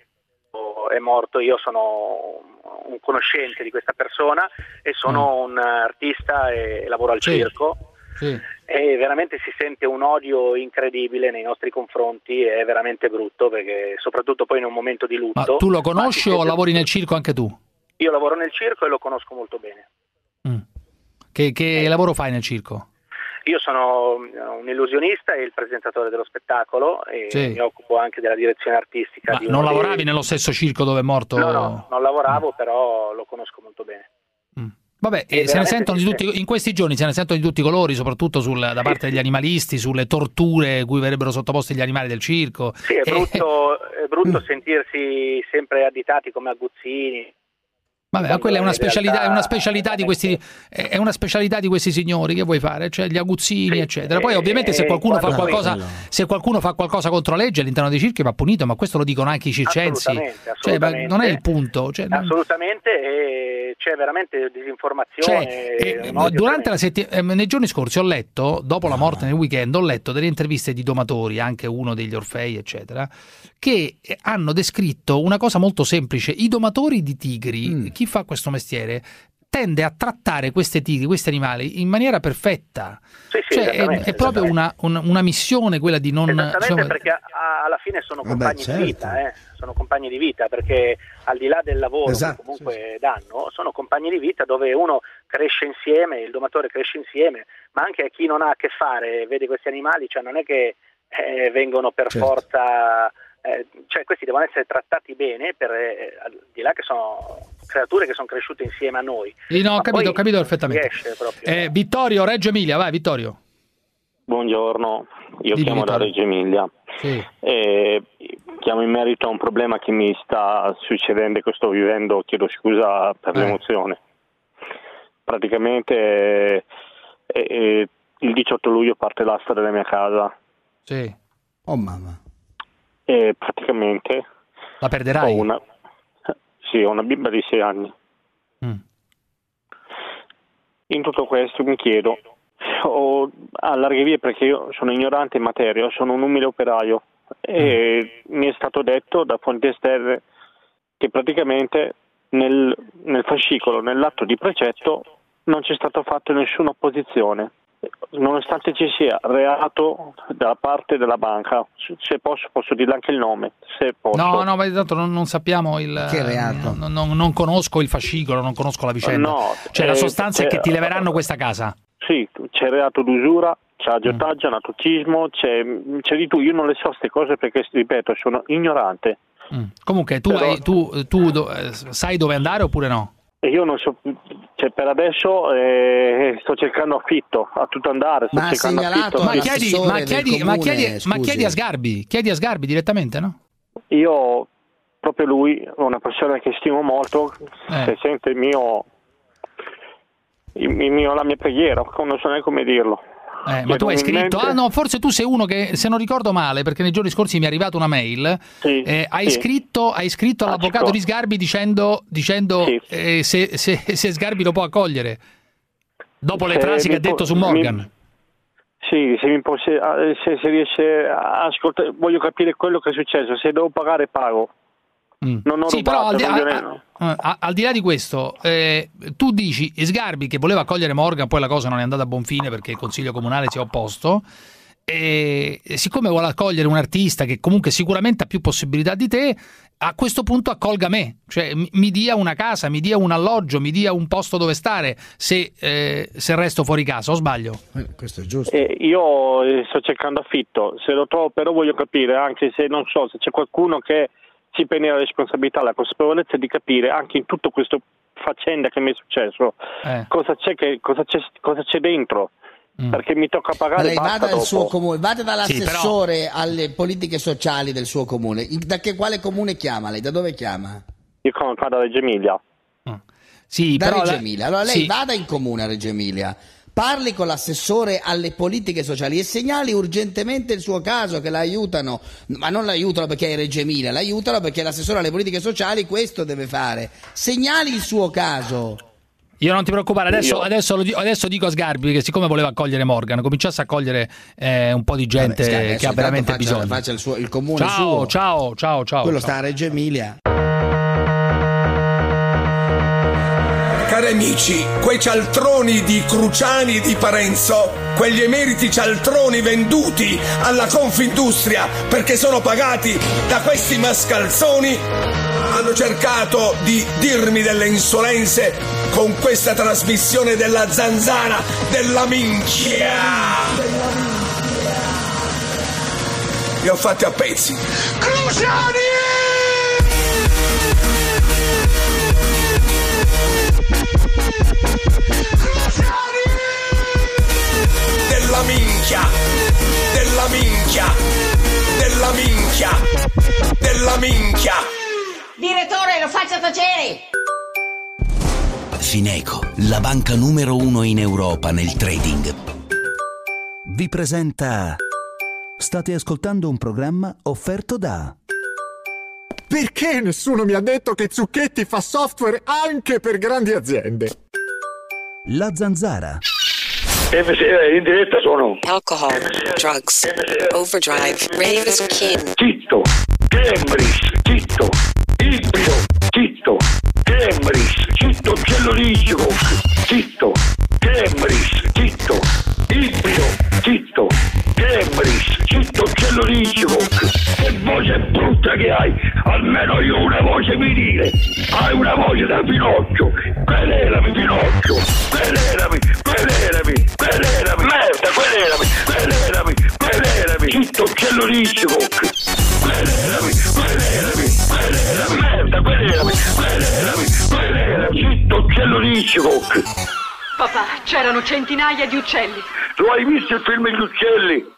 è morto. Io sono un conoscente di questa persona e sono un artista e lavoro al Mm. Sì. circo. Sì. E veramente si sente un odio incredibile nei nostri confronti, è veramente brutto perché soprattutto poi in un momento di Ma lutto. tu lo ma conosci o lavori nel circo anche tu? Io lavoro nel circo e lo conosco molto bene. Che, che Eh. lavoro fai nel circo? Io sono un illusionista e il presentatore dello spettacolo e Sì. mi occupo anche della direzione artistica. Ma di non uno dei- lavoravi nello stesso circo dove è morto? No, no, non lavoravo, però lo conosco molto bene. Vabbè, eh, se ne sentono di tutti, in questi giorni se ne sentono di tutti i colori, soprattutto sul- da parte degli animalisti, sulle torture cui verrebbero sottoposti gli animali del circo. Sì, è Eh, brutto, è brutto sentirsi sempre additati come aguzzini. Vabbè, ma quella è una specialità, è realtà- una specialità di questi è una specialità di questi signori che vuoi fare, cioè gli aguzzini, eccetera. Poi ovviamente se eh, qualcuno fa qualcosa se qualcuno fa qualcosa contro la legge all'interno dei circhi va punito, ma questo lo dicono anche i circensi. Assolutamente, Cioè, assolutamente. non è il punto, cioè, non- Assolutamente, e c'è veramente disinformazione. Cioè, eh, durante la setti- eh, nei giorni scorsi ho letto, dopo la morte nel weekend, ho letto delle interviste di domatori, anche uno degli Orfei, eccetera, che eh, hanno descritto una cosa molto semplice. I domatori di tigri, chi fa questo mestiere, tende a trattare queste tigri, questi animali, in maniera perfetta. Sì, sì, Cioè, è, è proprio una, un- una missione quella di non... Esattamente insomma, perché a- alla fine sono Vabbè, compagni certo. di vita, eh. sono compagni di vita perché al di là del lavoro Esatto, che comunque danno, sono compagni di vita dove uno cresce insieme, il domatore cresce insieme, ma anche a chi non ha a che fare, vede questi animali, cioè non è che eh, vengono per Certo. forza, eh, cioè questi devono essere trattati bene per, eh, al di là che sono creature che sono cresciute insieme a noi. Sì, no, ho capito, ho capito perfettamente. Eh, Vittorio, Reggio Emilia, vai Vittorio. Buongiorno, io Dimmi, chiamo da Vittorio. Reggio Emilia. Sì. E chiamo in merito a un problema che mi sta succedendo e che sto vivendo, chiedo scusa per Eh. l'emozione. Praticamente eh, eh, il 18 luglio parte l'asta della mia casa Sì. Oh mamma. e praticamente La perderai? ho una, sì, ho una bimba di 6 anni. Mm. In tutto questo mi chiedo, ho, a larghe vie perché io sono ignorante in materia, sono un umile operaio e mi è stato detto da fonti esterne che praticamente nel, nel fascicolo, nell'atto di precetto, non c'è stato fatto nessuna opposizione. Nonostante ci sia reato da parte della banca, se posso posso dirle anche il nome, se posso. No, no, ma tanto non, non sappiamo il... Che reato? Non, non- non conosco il fascicolo, non conosco la vicenda. No, cioè la eh, sostanza è che ti leveranno questa casa. Sì, c'è reato d'usura, c'è Mm. aggiotaggio, anatocismo, c'è, c'è di tutto. Io non le so queste cose perché, ripeto, sono ignorante. Mm. Comunque, tu, Però- hai- tu- tu do- eh, sai dove andare oppure no? E io non so, cioè per adesso eh, sto cercando affitto a tutto andare, sto Ma cercando affitto. Ma chiedi, ma chiedi- ma comune, chiedi- ma chiedi a Sgarbi, chiedi a Sgarbi direttamente, no? Io, proprio lui, è una persona che stimo molto, Eh. che sente il mio, il mio- la mia preghiera, non so neanche come dirlo. Eh, ma tu hai scritto, ah no, forse tu sei uno che, se non ricordo male, perché nei giorni scorsi mi è arrivata una mail, eh, hai, sì. scritto, hai scritto all'avvocato Acico. di Sgarbi dicendo, dicendo eh, se, se- se Sgarbi lo può accogliere, dopo le frasi che mi ha detto su mi- Morgan. Sì, se, mi può- se- se- se riesce a ascoltare, voglio capire quello che è successo, se devo pagare pago. Non ho Sì, però al rubato, di, a- a- a- al di là di questo, eh, tu dici Sgarbi che voleva accogliere Morgan, poi la cosa non è andata a buon fine perché il consiglio comunale si è opposto. E siccome vuole accogliere un artista che comunque sicuramente ha più possibilità di te, a questo punto accolga me, cioè mi, mi dia una casa, mi dia un alloggio, mi dia un posto dove stare se, eh, se resto fuori casa, o sbaglio? questo è giusto. Eh, io eh, sto cercando affitto, se lo trovo però voglio capire, anche se non so, se c'è qualcuno che si prende la responsabilità, la consapevolezza di capire anche in tutto questo faccenda che mi è successo, Eh. cosa, c'è che, cosa, c'è, cosa c'è dentro, perché mi tocca pagare lei vada, al dopo. suo comune, vada Sì, dall'assessore alle politiche sociali del suo comune. Da che quale comune chiama lei? Da dove chiama? Io sono qua da Reggio Emilia. Sì, da però Reggio la- Emilia. Allora lei sì. vada in comune a Reggio Emilia, parli con l'assessore alle politiche sociali e segnali urgentemente il suo caso che la aiutano, ma non l'aiutano perché è in Reggio Emilia, l'aiutano perché l'assessore alle politiche sociali questo deve fare. Segnali il suo caso. Io non ti preoccupare, adesso, adesso, lo di- adesso dico a Sgarbi che siccome voleva accogliere Morgan, cominciasse a accogliere eh, un po' di gente Vabbè, Sgarbi, che ha veramente faccia- bisogno. faccia il, suo- il comune Ciao, suo. ciao, ciao, ciao. Quello ciao. sta a Reggio Emilia. Cari amici, quei cialtroni di Cruciani e di Parenzo, quegli emeriti cialtroni venduti alla Confindustria perché sono pagati da questi mascalzoni, hanno cercato di dirmi delle insolenze con questa trasmissione della zanzara della minchia. Li ho fatti a pezzi. Cruciani! Della minchia, della minchia, della minchia, della minchia. Direttore, lo faccia tacere! Fineco, la banca numero uno in Europa nel trading. Vi presenta. State ascoltando un programma offerto da. Perché nessuno mi ha detto che Zucchetti fa software anche per grandi aziende? La Zanzara. in diretta sono Alcohol, drugs, overdrive, rave is king. Zitto, Cambris, zitto, Ibrido, zitto, Cambris, zitto, cellulicico, zitto, Cambris, zitto, Ibrido, zitto, Cambris, zitto, cellulicico. Voce brutta che hai, almeno io una voce virile. Hai una voce da Pinocchio, querelami Pinocchio, querelami, querelami, querelami, merda, querelami, querelami, querelami, zitto, cellulicico. Querelami, querelami, querelami, merda, querelami, querelami, querelami, zitto, cellulicico. Papà, c'erano centinaia di uccelli. Lo hai visto il film Gli uccelli?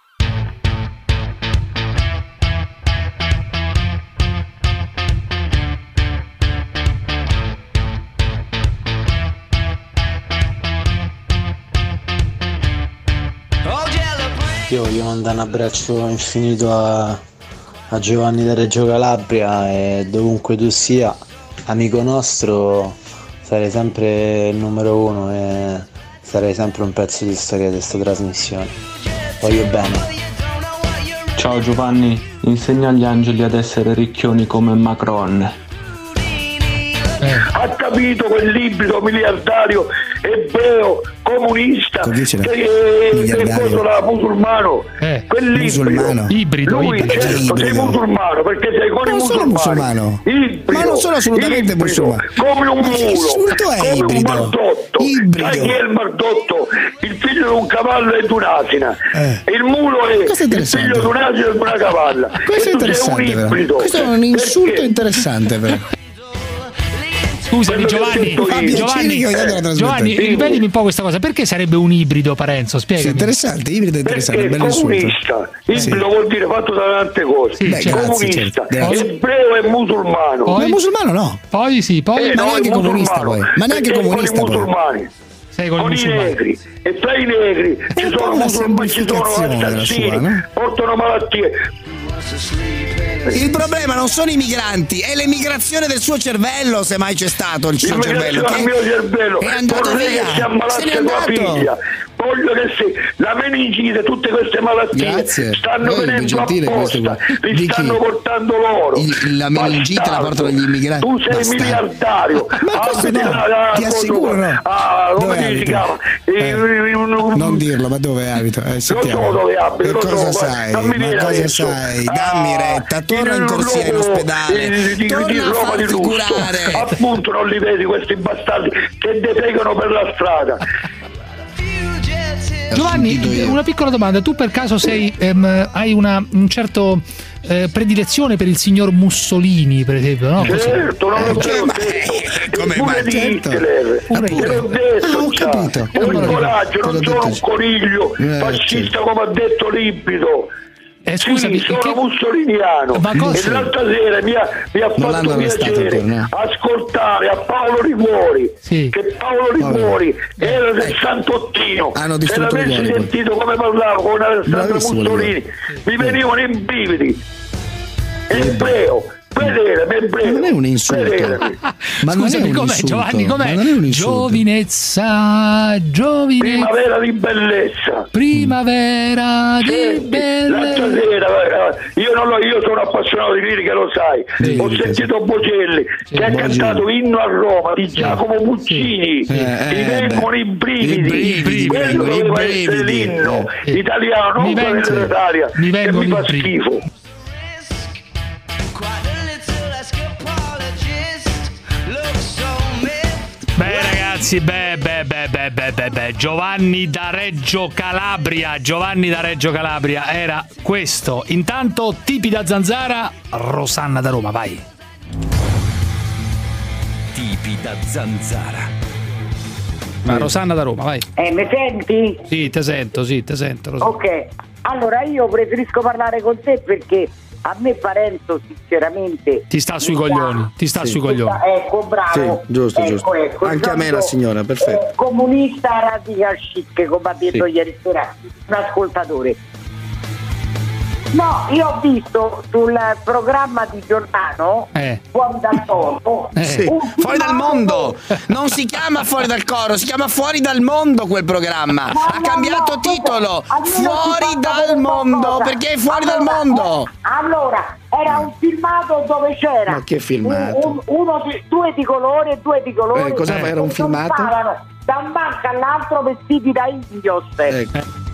Io voglio mandare un abbraccio infinito a, a Giovanni da Reggio Calabria e dovunque tu sia, amico nostro, sarei sempre il numero uno e sarei sempre un pezzo di storia di questa trasmissione. Voglio bene. Ciao Giovanni, insegna agli angeli ad essere ricchioni come Macron. Ha capito quell'ibrido miliardario ebreo comunista che che Miliardario. cosa là, musulmano? Quell'ibrido. Musulmano. Ibrido, Lui, ibrido. certo, sei Ibrido. musulmano perché sei con Non i sono musulmani. musulmano. Ibrido, Ma non sono assolutamente ibrido, musulmano. Come un mulo. insulto è come ibrido? un mardotto. Ibrido. Sai chi è il mardotto? Il figlio di un cavallo e di un'asina. Eh. Il mulo è è il figlio di un'asina e di una cavalla. Questo è e sei un interessante, però. ibrido. Questo è un insulto Perché? interessante, però. Scusami Giovanni. Giovanni, Giovanni, trasmissione. Giovanni, Sì. ripetimi un po' questa cosa. Perché sarebbe un ibrido, Parenzo? Sì, Spiegami. interessante, ibrido è interessante, Perché comunista, ibrido vuol dire fatto da tante cose. Sì, Beh, certo. grazie, comunista, certo, ebreo e musulmano. Poi- Ma è musulmano no. Poi sì, poi Eh, Ma no, neanche è comunista, musulmano, poi. Ma neanche comunista, con i musulmani. sei con i Con i negri e tra i negri ci un po' sono una musulmani, ci sono assassini, sua, no? portano malattie. Il problema non sono i migranti, è l'emigrazione del suo cervello, se mai c'è stato il suo cervello. Al mio cervello, è andato vorrei via. che si Se ammalasse tua andato. figlia. Voglio che si, la meningite, tutte queste malattie Grazie. stanno Eh, venendo apposta, qua. li Di chi? stanno portando loro. Il- la meningite la Bastardo. portano gli immigrati. Tu sei Bastardo. miliardario. Ma questo Abiti no, ti assicuro no. Ah, come Dove si chiama? Eh, Non dirlo, ma dove abito? Eh, Lo sentiamo. so dove abito, cosa sai? non mi Ma cosa sai? Dammi Ah, retta, torna in corsia in ospedale. Di, di, Torna di a Roma di lusso. curare. Appunto non li vedi questi bastardi che defecano per la strada. Giovanni, una piccola domanda. Tu per caso sei, ehm, hai una un certo eh, predilezione per il signor Mussolini, per esempio, no? Certo, non lo cioè, so, ma- come ma pure di certo. Hitler. Pure Te l'ho detto, Ah, ho già. capito. Ho il coraggio, non sono un coniglio Eh, fascista come ha detto Libido. Eh, scusami, sì, sono che- mussoliniano. Ma cosa- e l'altra sera mi ha, mi ha fatto piacere ancora, no? ascoltare a Paolo Riguori Sì. che Paolo Riguori era del Ecco. Santottino. Se l'avessi sentito come parlavo con Alessandro Mussolini. Mi venivano i brividi. Ebreo vedere non è un insulto. Ma non è Scusami, un com'è insulto. Giovanni? Com'è? Ma non è un insulto. Giovinezza, giovine, primavera di bellezza primavera di Senti, l'altra belle. sera, eh, io, non lo- io sono appassionato di lirica, lo sai. Sì, Ho sentito Bocelli che ha cantato Inno a Roma di Giacomo Puccini. Eh, eh, Mi vengono i brividi. I brividi, Quello doveva essere l'inno Eh. italiano, non quello dell'Italia, mi mi i fa brividi. schifo. Beh ragazzi, beh, beh, beh, beh, beh, beh, beh. Giovanni da Reggio Calabria, Giovanni da Reggio Calabria era questo. Intanto tipi da zanzara, Rosanna da Roma, vai. Tipi da zanzara. Ma Rosanna da Roma, vai. Eh, mi senti? Sì, te sento, sì, te sento. Rosanna. Ok, allora io preferisco parlare con te perché a me Parenzo sinceramente Ti sta sui coglioni, ti sta Sì. sui coglioni. Ecco, bravo. Sì, giusto, Ecco, giusto. ecco, Anche a me la signora, perfetto. comunista radical chic, come ha detto Sì. ieri sera un ascoltatore. No, io ho visto sul programma di Giordano, Eh. fuori dal tono, Sì, un Fuori dal mondo! Non si chiama Fuori dal coro, si chiama Fuori dal mondo quel programma. No, Ha no, cambiato no, titolo. Fuori dal mondo, qualcosa. perché è fuori dal Allora, mondo. eh, allora, era un filmato dove c'era Ma che filmato? un- un- uno due di colore e due di colore. Eh, cosa che era un filmato? Da un banco all'altro vestiti da indios. Ecco.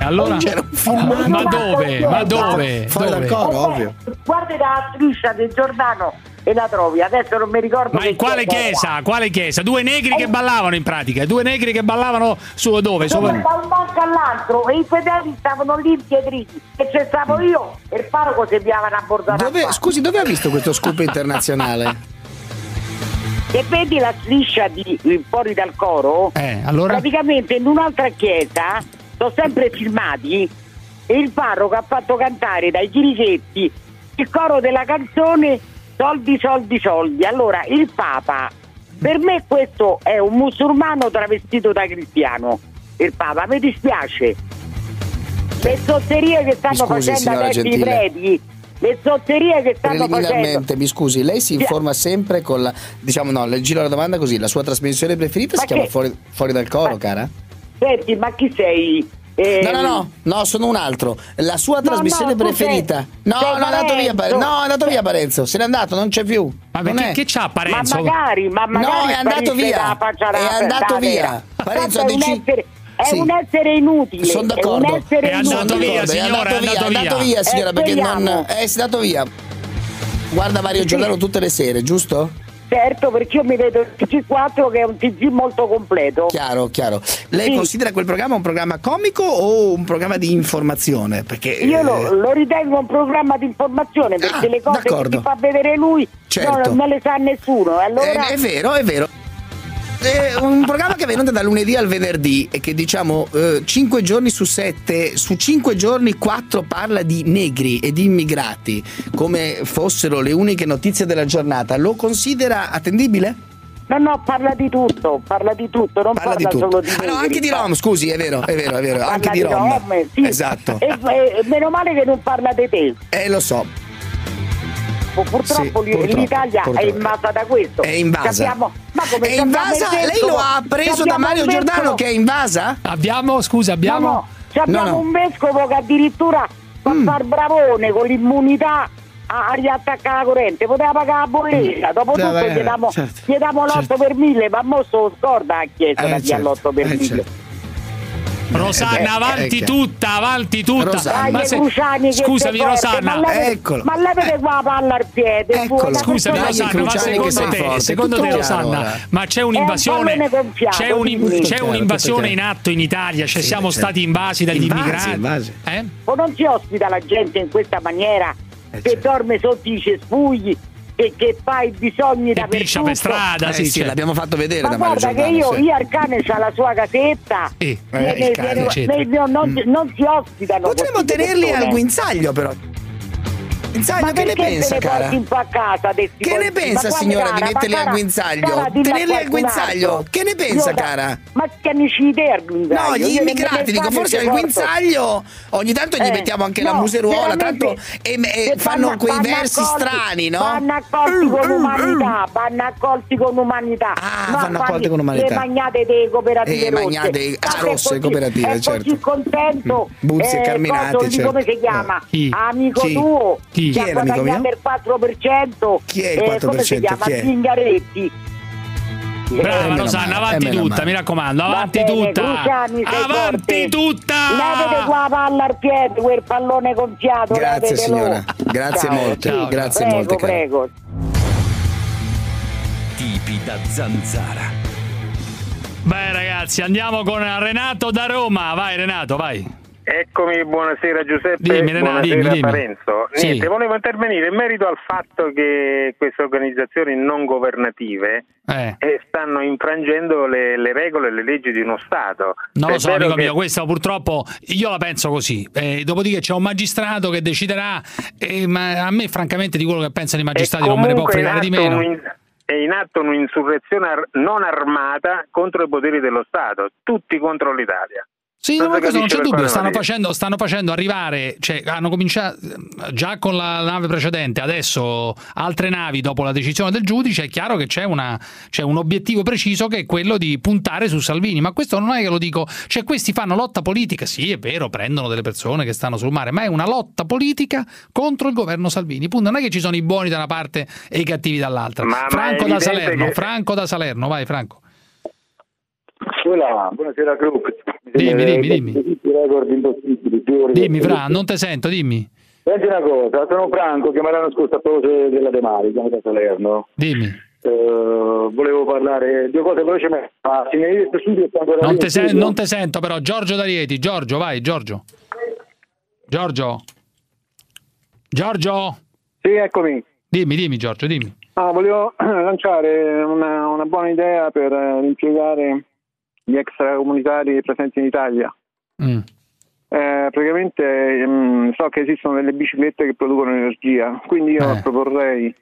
E allora? C'era un filmato. Ma dove? Ma dove? Fuori dal coro, Eh, ovvio. Guardi la striscia del Giordano e la trovi. Adesso non mi ricordo. Ma in quale chiesa chiesa? Quale chiesa? Due negri che ballavano in pratica, due negri che ballavano su dove? Dove Sopra- da un banco all'altro e i fedeli stavano lì impietriti e c'è stavo io e il parroco si piavano a bordare Dove, scusi, dove ha visto questo scoop internazionale? e vedi la striscia di fuori dal coro Eh, allora? praticamente in un'altra chiesa sono sempre filmati. E il parroco ha fatto cantare dai chirichetti il coro della canzone soldi soldi soldi. Allora il papa per me questo è un musulmano travestito da cristiano. Il papa mi dispiace. Le zozzerie che stanno scusi, facendo adesso i preti le zozzerie che stanno facendo mi scusi, lei si informa sempre con la. Diciamo no, le giro la domanda così: la sua trasmissione preferita Ma si chiama che- fuori, Fuori dal coro, cara? Senti, ma chi sei? eh, No, no, no, no, sono un altro. La sua No, trasmissione no, preferita. sei- No, sei no, è andato via, Parenzo. Ma Non perché è- che c'ha Ma Parenzo? magari, ma magari No, è andato via. È andato via. Parenzo ha è un deci- essere, è Sì. un essere inutile. Sono È d'accordo. un essere È andato inutile. via, D'accordo, signora, è andato è via, andato è andato via. via, signora, Eh, perché non. È andato via. Guarda Mario Giordano tutte le sere, giusto? Certo, perché io mi vedo il TG4 che è un TG molto completo. Chiaro, chiaro. Lei Sì. considera quel programma un programma comico o un programma di informazione? Perché Io eh, lo, lo ritengo un programma di informazione perché Ah, le cose che d'accordo. ti fa vedere lui Certo. non, non le sa nessuno. Allora, È, è vero, è vero. È un programma che viene da lunedì al venerdì e che diciamo 5 giorni su 7, su 5 giorni 4 parla di negri e di immigrati come fossero le uniche notizie della giornata. Lo considera attendibile? No, no, parla di tutto, parla di tutto, non Parla parla, di tutto. solo di Ah, no, negri, anche di Rom, scusi, è vero, è vero, è vero, anche di Rom. Rom, sì. Esatto. E, e- meno male che non parla di te. Eh, lo so. Purtroppo, Sì, li- purtroppo, l'Italia è purtroppo. invasa da questo. È invasa. Capiamo- ma come È abbiamo invasa? Lei lo ha preso da abbiamo Mario Giordano che è invasa? Abbiamo, scusa, abbiamo. No, no, abbiamo No, no. un vescovo che addirittura fa Mm. far bravone con l'immunità a, riattaccare la corrente, poteva pagare la bolletta, dopo Sì, tutto vabbè, gli diamo, certo, gli diamo l'8 certo. per 1000, ma mo sto scorda la chiesa Eh, certo, l'8 per eh, 1000. certo. Rosanna, Eh, eh, avanti eh, tutta, avanti tutta. Rosanna. Dai, se- scusami, Rosanna. ma levete, Eccolo. ma levete qua la palla al piede. Scusami, Rosanna, ma secondo te, forte, secondo te Rosanna, ora. ma c'è un'invasione, c'è, un- sì. c'è un'invasione in atto in Italia, cioè Sì, siamo certo. stati invasi dagli immigrati. Eh? O non si ospita la gente in questa maniera Eh, che certo. dorme sotto i cespugli e che fa i bisogni Che dappertutto. per strada, Eh sì, sì, cioè. l'abbiamo fatto vedere Ma da Mario guarda che Giordano. io, sì. io Arcane c'ha la sua casetta, Eh, il ne- cane, ne- eccetera. ne- no, non, non si ospitano. Potremmo tenerli persone. al guinzaglio però. Guinzaglio, Ma che ne perché pensa, cara? porti un po' a casa desti Che ne pensa, Ma signora, di metterli al guinzaglio? Tenerli al guinzaglio? Che ne pensa, cara? Ma che amici te al guinzaglio? No, gli immigrati, dico, forse al guinzaglio ogni tanto gli Eh, mettiamo anche la museruola, tanto e, e fanno quei versi accolti- strani, no? Vanno accolti con umanità, vanno accolti con umanità. Ah, No, vanno accolti con umanità. Le magnate delle cooperative Eh, rosse. magnate- ah, è rosse, cooperative, è certo. così contento. Mm. Buzzi e Carminati, coso lì, certo. come si chiama? Chi? Amico Chi? tuo. Chi? Chi ha è l'amico guadagnato mio? il 4%. Chi è il eh, Come si 4%? chiama? Zingaretti. Brava meno Rosanna, male, avanti eh, tutta, male. mi raccomando, Va avanti bene, tutta. Cruciani, Avanti forte. tutta. Levete qua la palla al piede, quel pallone gonfiato. Grazie levetelo. signora, grazie Ciao, molto, sì, grazie prego, molte, prego. Tipi da zanzara. Beh ragazzi, andiamo con Renato da Roma. Vai Renato, vai. Eccomi, buonasera Giuseppe, Dimmi, buonasera dimmi, dimmi. Parenzo. Sì. Niente, volevo intervenire in merito al fatto che queste organizzazioni non governative Eh. eh, stanno infrangendo le, le regole e le leggi di uno Stato. Non Se lo è so, amico che- mio, questo purtroppo io la penso così. Eh, dopodiché c'è un magistrato che deciderà, eh, ma a me francamente di quello che pensano i magistrati non me ne può fregare di meno. un- È in atto un'insurrezione ar- non armata contro i poteri dello Stato, tutti contro l'Italia. Sì, Non no, si questo non c'è dubbio, stanno facendo, stanno facendo arrivare, cioè hanno cominciato già con la nave precedente, adesso altre navi dopo la decisione del giudice, è chiaro che c'è, una, c'è un obiettivo preciso che è quello di puntare su Salvini, ma questo non è che lo dico, cioè questi fanno lotta politica, sì è vero, prendono delle persone che stanno sul mare, ma è una lotta politica contro il governo Salvini, punto, non è che ci sono i buoni da una parte e i cattivi dall'altra. Ma- ma Franco da evidente Salerno, che- Franco da Salerno, vai Franco. Quella, buonasera Crook. Dimmi, dimmi, dimmi. Dimmi Fra, non te sento, dimmi, Senti una cosa, sono Franco che me l'hanno scorso a proposito della De Mari, da Salerno. dimmi. Eh, volevo parlare due cose velocemente. Ancora Non te, sen- non te sento però, Giorgio D'Arieti, Giorgio, vai, Giorgio. Giorgio? Giorgio? Sì, eccomi. Dimmi, dimmi Giorgio, dimmi. Ah, volevo lanciare una, una buona idea per eh, impiegare gli extracomunitari presenti in Italia. Mm. Eh, praticamente mm, so che esistono delle biciclette che producono energia, quindi io Eh. proporrei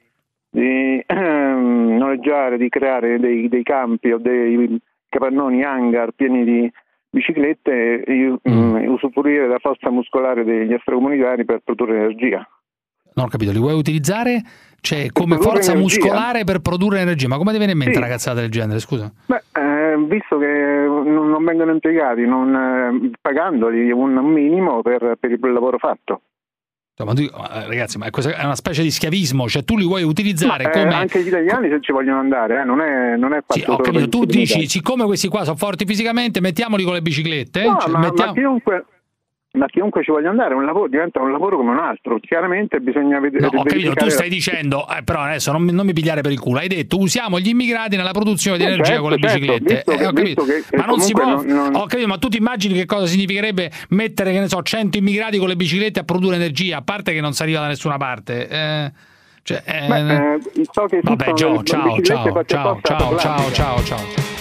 di ehm, noleggiare, di creare dei, dei campi o dei capannoni hangar pieni di biciclette e mm, usufruire della forza muscolare degli extracomunitari per produrre energia. Non ho capito, li vuoi utilizzare cioè, come forza energia. muscolare per produrre energia? Ma come ti viene in mente Sì. una cazzata del genere, scusa? Beh, ehm, visto che non, vengono impiegati, non, eh, pagandoli un minimo per, per il lavoro fatto. Ma tu- eh, ragazzi, ma è una specie di schiavismo, cioè tu li vuoi utilizzare Ma, eh, come... anche gli italiani se ci vogliono andare, eh, non è, non è Sì, tu dici, siccome questi qua sono forti fisicamente, mettiamoli con le biciclette. No, cioè, ma, mettiamo- ma chiunque, ma chiunque ci voglia andare, un lavoro, diventa un lavoro come un altro. Chiaramente bisogna vedere. No, ho capito, tu stai dicendo, eh, però adesso non mi, non mi pigliare per il culo, hai detto usiamo gli immigrati nella produzione di Eh, energia certo, con le certo, biciclette. visto Eh, ho capito. che- ma non si può, non- non- ho capito, ma tu ti immagini che cosa significherebbe mettere, che ne so, 100 immigrati con le biciclette a produrre energia, a parte che non si arriva da nessuna parte. Eh, cioè, eh, Beh, eh, so che Vabbè, Gio, ciao, ciao, ciao, ciao, ciao, ciao, ciao.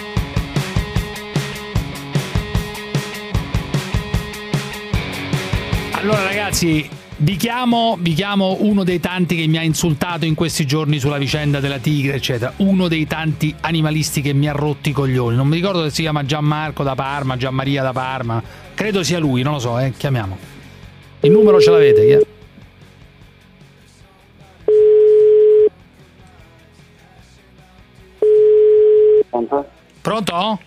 Allora ragazzi, vi chiamo, vi chiamo uno dei tanti che mi ha insultato in questi giorni sulla vicenda della tigre, eccetera. Uno dei tanti animalisti che mi ha rotto i coglioni. Non mi ricordo se si chiama Gianmarco da Parma, Gianmaria da Parma. Credo sia lui, non lo so, eh. Chiamiamo. Il numero ce l'avete? chi è? Pronto?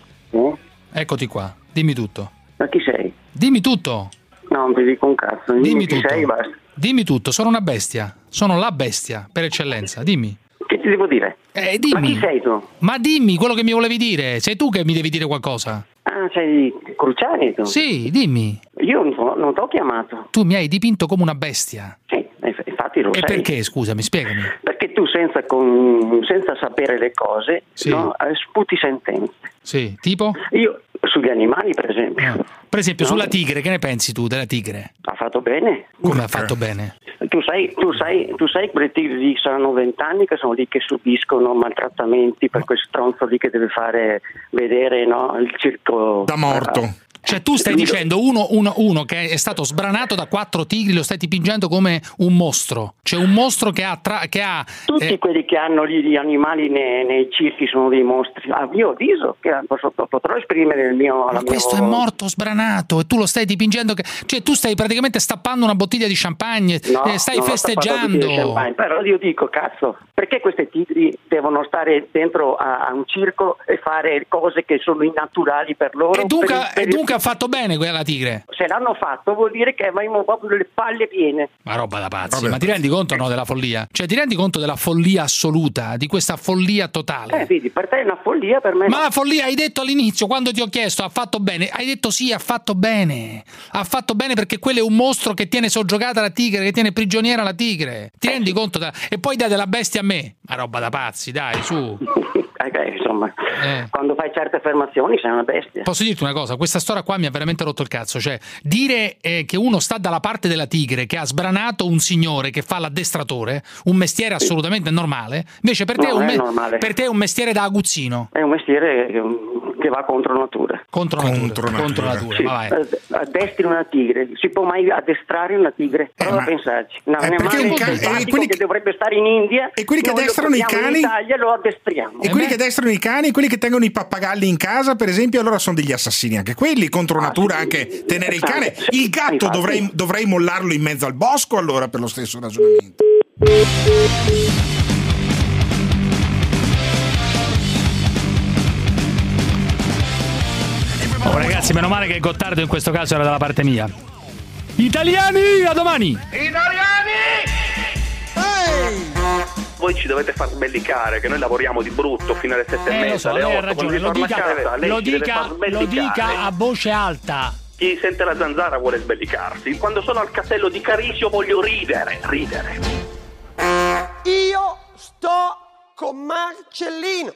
Eccoti qua. Dimmi tutto. Ma chi sei? Dimmi tutto. No, non ti dico un cazzo. Dimmi, tutto. sei. Dimmi tutto, sono una bestia. Sono la bestia per eccellenza. Dimmi. Che ti devo dire? Eh, dimmi. Ma chi sei tu? Ma dimmi quello che mi volevi dire. Sei tu che mi devi dire qualcosa. Ah, sei Cruciani tu? Sì, dimmi. Io non, non ti ho chiamato. Tu mi hai dipinto come una bestia. Sì, inf- infatti lo E sai. perché, scusami, spiegami. Perché tu senza, con- senza sapere le cose Sì. no, eh, sputi sentenze. Sì, tipo? Io sugli animali, per esempio. Per esempio, No. sulla tigre, che ne pensi tu della tigre? Ha fatto bene. Come ha fatto bene? Tu sai, tu sai, tu sai quelle tigri lì saranno vent'anni che sono lì che subiscono maltrattamenti per quel stronzo lì che deve fare vedere no, il circo da morto. Cioè, tu stai dicendo uno, uno- uno che è stato sbranato da quattro tigri, lo stai dipingendo come un mostro. Cioè, un mostro che ha. tra- che ha Tutti eh, quelli che hanno gli animali nei, nei circhi sono dei mostri. A mio avviso, che posso- potrò esprimere il mio. Ma mia- questo è morto sbranato e tu lo stai dipingendo che cioè tu stai praticamente stappando una bottiglia di champagne No, e stai festeggiando champagne, Però io dico, cazzo, perché queste tigri devono stare dentro a, a un circo e fare cose che sono innaturali per loro? e dunque, Per- per- e dunque ha fatto bene quella tigre. Se l'hanno fatto vuol dire che avevamo proprio le palle piene. ma roba da pazzi Vabbè. ma ti rendi conto no della follia? Cioè ti rendi conto della follia assoluta di questa follia totale? Eh, vedi, per te è una follia, per me ma no. la follia hai detto all'inizio quando ti ho chiesto ha fatto bene. Hai detto sì ha fatto bene. Ha fatto bene perché quello è un mostro che tiene soggiogata la tigre che tiene prigioniera la tigre. Ti rendi conto della- e poi dai della bestia a me. Ma roba da pazzi dai su Eh, insomma, quando fai certe affermazioni sei una bestia. Posso dirti una cosa? Questa storia qua mi ha veramente rotto il cazzo. Cioè, dire eh, che uno sta dalla parte della tigre, che ha sbranato un signore che fa l'addestratore, un mestiere assolutamente normale, invece per te, No, è un, me- per te è un mestiere da aguzzino. È un mestiere che, va contro natura. Contro natura. Contro natura, Sì, ma vai. eh, addestri una tigre. Si può mai addestrare una tigre? Prova a pensarci. Perché animale un selvatico eh, quelli che dovrebbe stare in India e quelli che addestrano i cani? in Italia lo addestriamo. E quelli che addestrano i cani, quelli che tengono i pappagalli in casa, per esempio, allora sono degli assassini anche quelli, contro natura anche tenere il cane. Il gatto dovrei, dovrei mollarlo in mezzo al bosco allora per lo stesso ragionamento. Ragazzi, meno male che Gottardo in questo caso era dalla parte mia. Italiani, a domani! Voi ci dovete far sbellicare che noi lavoriamo di brutto fino alle sette e Eh, lo mezza, so, alle lei ha otto, ragione, quando lo dica, casa, lo dica, lo dica a voce alta. Chi sente la zanzara vuole sbellicarsi. Quando sono al castello di Carisio voglio ridere, ridere. Io sto con Marcellino.